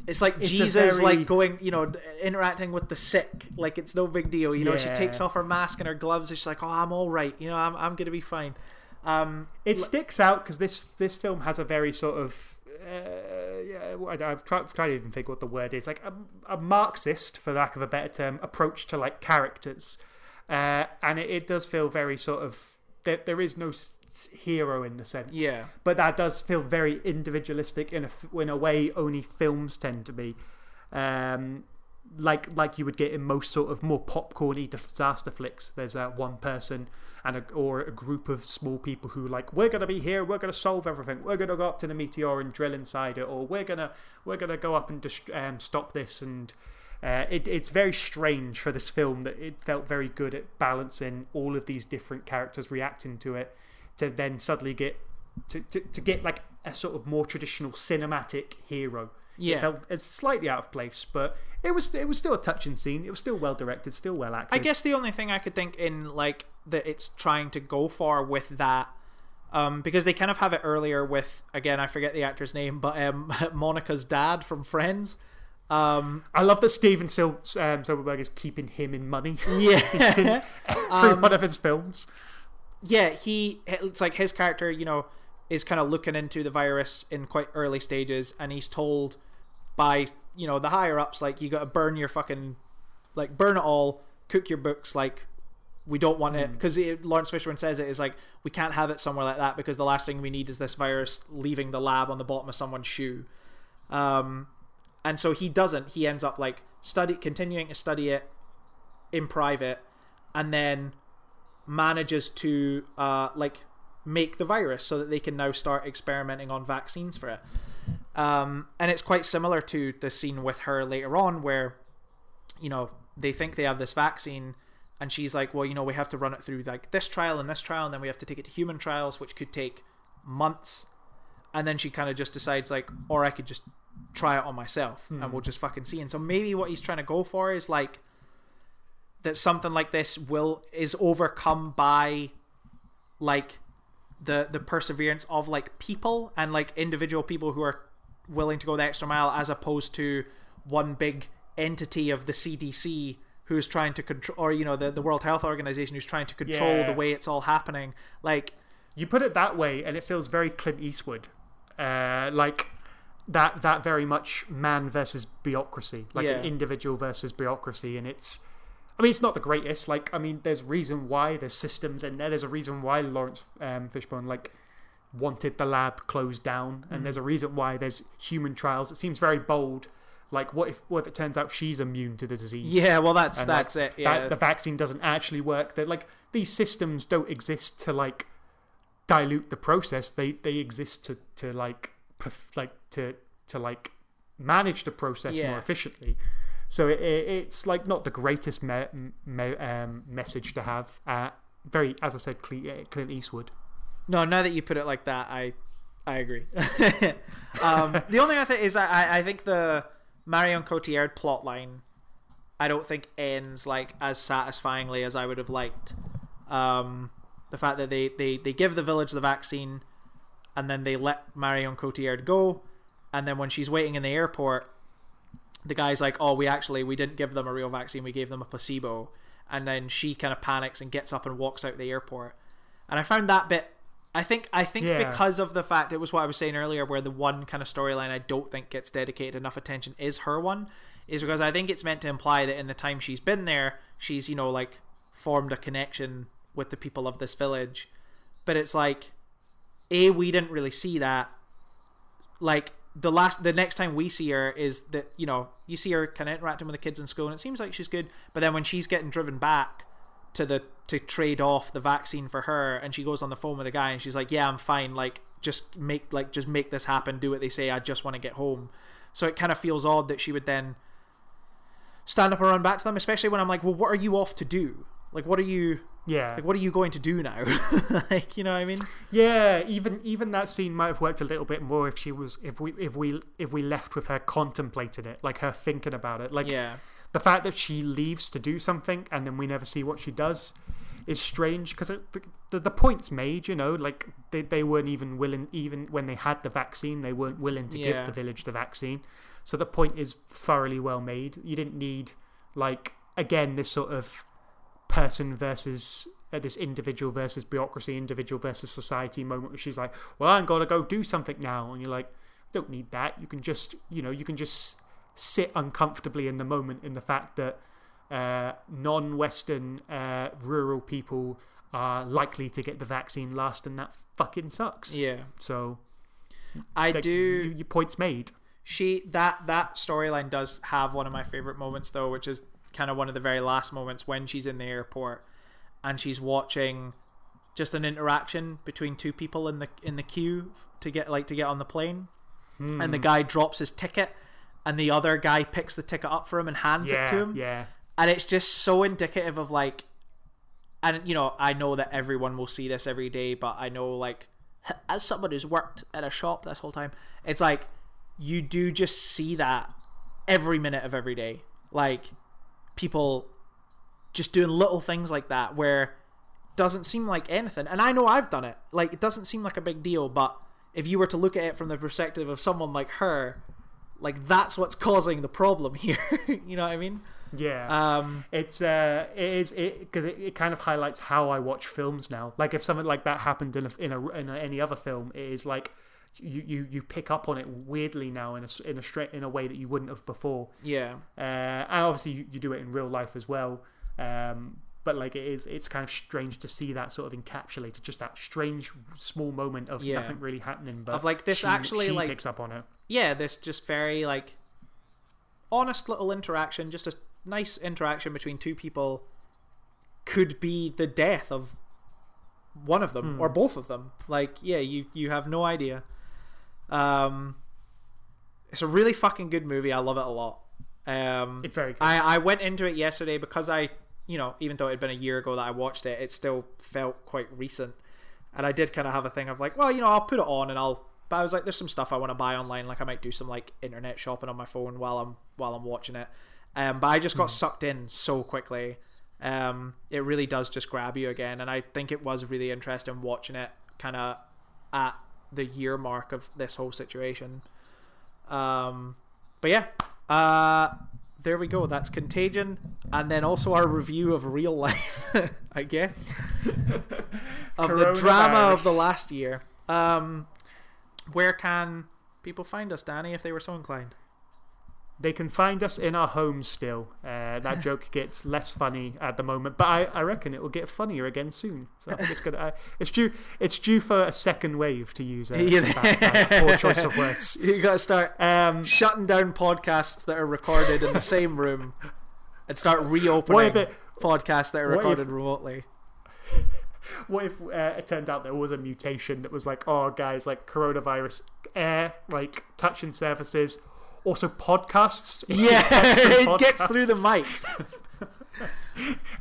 it's like It's Jesus, very- like going, you know, interacting with the sick, like it's no big deal. You know, she takes off her mask and her gloves, and she's like, "Oh, I'm all right. You know, I'm I'm gonna be fine." Um, It sticks out because this this film has a very sort of uh, yeah, I- I've tried, tried to even think what the word is like a, a Marxist, for lack of a better term, approach to like characters, uh, and it, it does feel very sort of there, there is no hero in the sense, Yeah. but that does feel very individualistic in a in a way only films tend to be. Um, like like you would get in most sort of more popcorny disaster flicks. There's uh, one person and a, or a group of small people who like we're gonna be here, we're gonna solve everything, we're gonna go up to the meteor and drill inside it, or we're gonna we're gonna go up and dist- um, stop this. And uh, it, it's very strange for this film that it felt very good at balancing all of these different characters reacting to it, to then suddenly get to, to, to get like a sort of more traditional cinematic hero. Yeah. It felt it's slightly out of place, but it was it was still a touching scene. It was still well directed, still well acted. I guess the only thing I could think in like that it's trying to go for with that Um, because they kind of have it earlier with again I forget the actor's name, but um, Monica's dad from Friends. Um, I love that Steven Sil- um, Silverberg is keeping him in money. yeah, He's in every one of his films. yeah, he it's like his character, you know, is kind of looking into the virus in quite early stages, and he's told by you know the higher ups like you got to burn your fucking like burn it all, cook your books like. We don't want it because Laurence Fishburne says it is like we can't have it somewhere like that because the last thing we need is this virus leaving the lab on the bottom of someone's shoe. Um, and so he doesn't. He ends up like study continuing to study it in private, and then manages to uh, like make the virus so that they can now start experimenting on vaccines for it. Um, and it's quite similar to the scene with her later on, where you know they think they have this vaccine, and she's like, "Well, you know, we have to run it through like this trial and this trial, and then we have to take it to human trials, which could take months." And then she kind of just decides like, or I could just try it on myself, and hmm. we'll just fucking see. And so maybe what he's trying to go for is like that something like this will is overcome by like the the perseverance of like people and like individual people who are willing to go the extra mile as opposed to one big entity of the CDC who's trying to control or you know the, the World Health Organization who's trying to control Yeah. the way it's all happening like You put it that way, and it feels very Clint Eastwood, uh, like that. That very much man versus bureaucracy, like Yeah. an individual versus bureaucracy, and it's. I mean, it's not the greatest. Like, I mean, there's reason why there's systems in there. There's a reason why Laurence um, Fishburne like wanted the lab closed down, and there's a reason why there's human trials. It seems very bold. Like, what if what if it turns out she's immune to the disease? yeah well that's And, that's like, it yeah that the vaccine doesn't actually work. That like these systems don't exist to like dilute the process. They they exist to to like perf- like to to like manage the process Yeah. more efficiently. So it, it, it's like not the greatest me- me- um, message to have. Uh, very, as I said, Clint, Clint Eastwood. No, now that you put it like that, I I agree. um, the only other thing is I, I think the Marion Cotillard plotline I don't think ends like as satisfyingly as I would have liked. Um, the fact that they, they, they give the village the vaccine and then they let Marion Cotillard go and then when she's waiting in the airport the guy's like, "Oh, we actually we didn't give them a real vaccine. We gave them a placebo." And then she kind of panics and gets up and walks out the airport. And I found that bit. I think I think Yeah. because of the fact it was what I was saying earlier, where the one kind of storyline I don't think gets dedicated enough attention is her one, is because I think it's meant to imply that in the time she's been there, she's you know like formed a connection with the people of this village. But it's like, a we didn't really see that. Like the last the next time we see her is that you know you see her kind of interacting with the kids in school and it seems like she's good but then when she's getting driven back to the to trade off the vaccine for her and she goes on the phone with the guy and she's like yeah i'm fine. Like just make like just make this happen. Do what they say. I just want to get home. So it kind of feels odd that she would then stand up and run back to them especially when i'm like well what are you off to do? Like what are you Yeah, like what are you going to do now? Like you know what i mean? Yeah. Even even that scene might have worked a little bit more if she was if we if we if we left with her contemplating it, like her thinking about it, like yeah the fact that she leaves to do something and then we never see what she does is strange because the, the, the point's made you know like they, they weren't even willing even when they had the vaccine they weren't willing to Yeah. give the village the vaccine. So the point is thoroughly well made. You didn't need like again this sort of person versus uh, this individual versus bureaucracy individual versus society moment where she's like well i'm gonna go do something now. And you're like don't need that. You can just you know you can just sit uncomfortably in the moment in the fact that uh, non-Western uh, rural people are likely to get the vaccine last, and that fucking sucks. yeah So i like, do you- your point's made. she that that storyline does have one of my favorite moments though which is kind of one of the very last moments when she's in the airport and she's watching just an interaction between two people in the in the queue to get like to get on the plane and Hmm. the guy drops his ticket and the other guy picks the ticket up for him and hands Yeah, it to him yeah, and it's just so indicative of like and you know i know that everyone will see this every day but i know like as someone who's worked at a shop this whole time it's like you do just see that every minute of every day like people just doing little things like that where doesn't seem like anything. And I know I've done it. Like it doesn't seem like a big deal, but if you were to look at it from the perspective of someone like her, like that's what's causing the problem here. you know what I mean? Yeah. Um, it's uh, it is it because it, it kind of highlights how I watch films now. Like if something like that happened in a, in a in a, any other film, it is like you, you you pick up on it weirdly now in a in a straight in a way that you wouldn't have before. yeah. Uh, and obviously you, you do it in real life as well. Um, but like it is, it's kind of strange to see that sort of encapsulated, just that strange small moment of Yeah. nothing really happening, but Of, like, this she, actually, she like- picks up on it. Yeah, this just very like honest little interaction, just a nice interaction between two people could be the death of one of them Hmm. or both of them. Like, yeah, you you have no idea. Um it's a really fucking good movie. I love it a lot. Um It's very good. I I went into it yesterday because I, you know, even though it had been a year ago that I watched it, it still felt quite recent. And I did kind of have a thing of like, well, you know, I'll put it on and I'll. But I was like, there's some stuff I want to buy online. Like I might do some like internet shopping on my phone while I'm while I'm watching it. Um, but I just got sucked in so quickly. Um, it really does just grab you again, and I think it was really interesting watching it kind of at the year mark of this whole situation. Um, but yeah, uh, there we go. That's Contagion, and then also our review of real life, I guess, of the drama of the last year. Um, where can people find us, Danny, if they were so inclined? They can find us in our homes still. Uh, that joke gets less funny at the moment, but I, I reckon it will get funnier again soon. So I think it's gonna. Uh, it's due. It's due for a second wave to use a Yeah. poor choice of words. You got to start Um, shutting down podcasts that are recorded in the same room, and start reopening it- podcasts that are what if- recorded remotely. what if uh, it turned out there was a mutation that was like, oh, guys, like coronavirus, air, like touching surfaces, also podcasts. Yeah, it gets through the mics.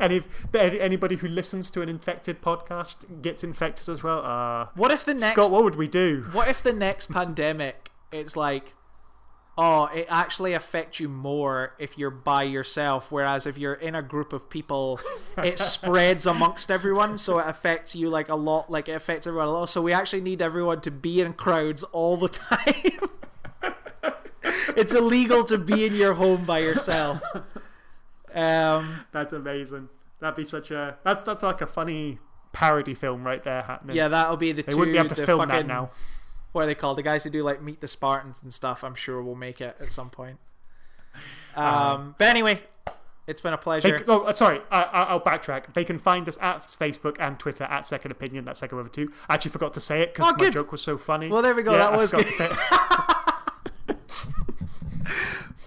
And if anybody who listens to an infected podcast gets infected as well, uh, What if the next Scott, what would we do? What if the next pandemic it's like oh, it actually affects you more if you're by yourself whereas if you're in a group of people it spreads amongst everyone so it affects you like a lot like it affects everyone a lot. So we actually need everyone to be in crowds all the time. it's illegal to be in your home by yourself. Um That's amazing. That'd be such a that's that's like a funny parody film right there happening. yeah, that'll be the they two wouldn't be able to film fucking, that now. What are they called? The guys who do like Meet the Spartans and stuff. I'm sure will make it at some point. Um, but anyway, it's been a They, pleasure. oh, uh, sorry, I, I, I'll backtrack. They can find us at Facebook and Twitter at Second Opinion. That's Second Over Two. I actually forgot to say it because Oh, my joke was so funny. Well, there we go. Yeah, That was good. to say it.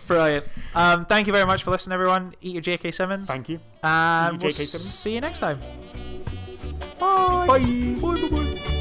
Brilliant. Um, thank you very much for listening, everyone. Eat your J.K. Simmons, Thank you. and Eat your we'll J.K. Simmons. see you next time. Bye. Bye. Bye. Bye. bye.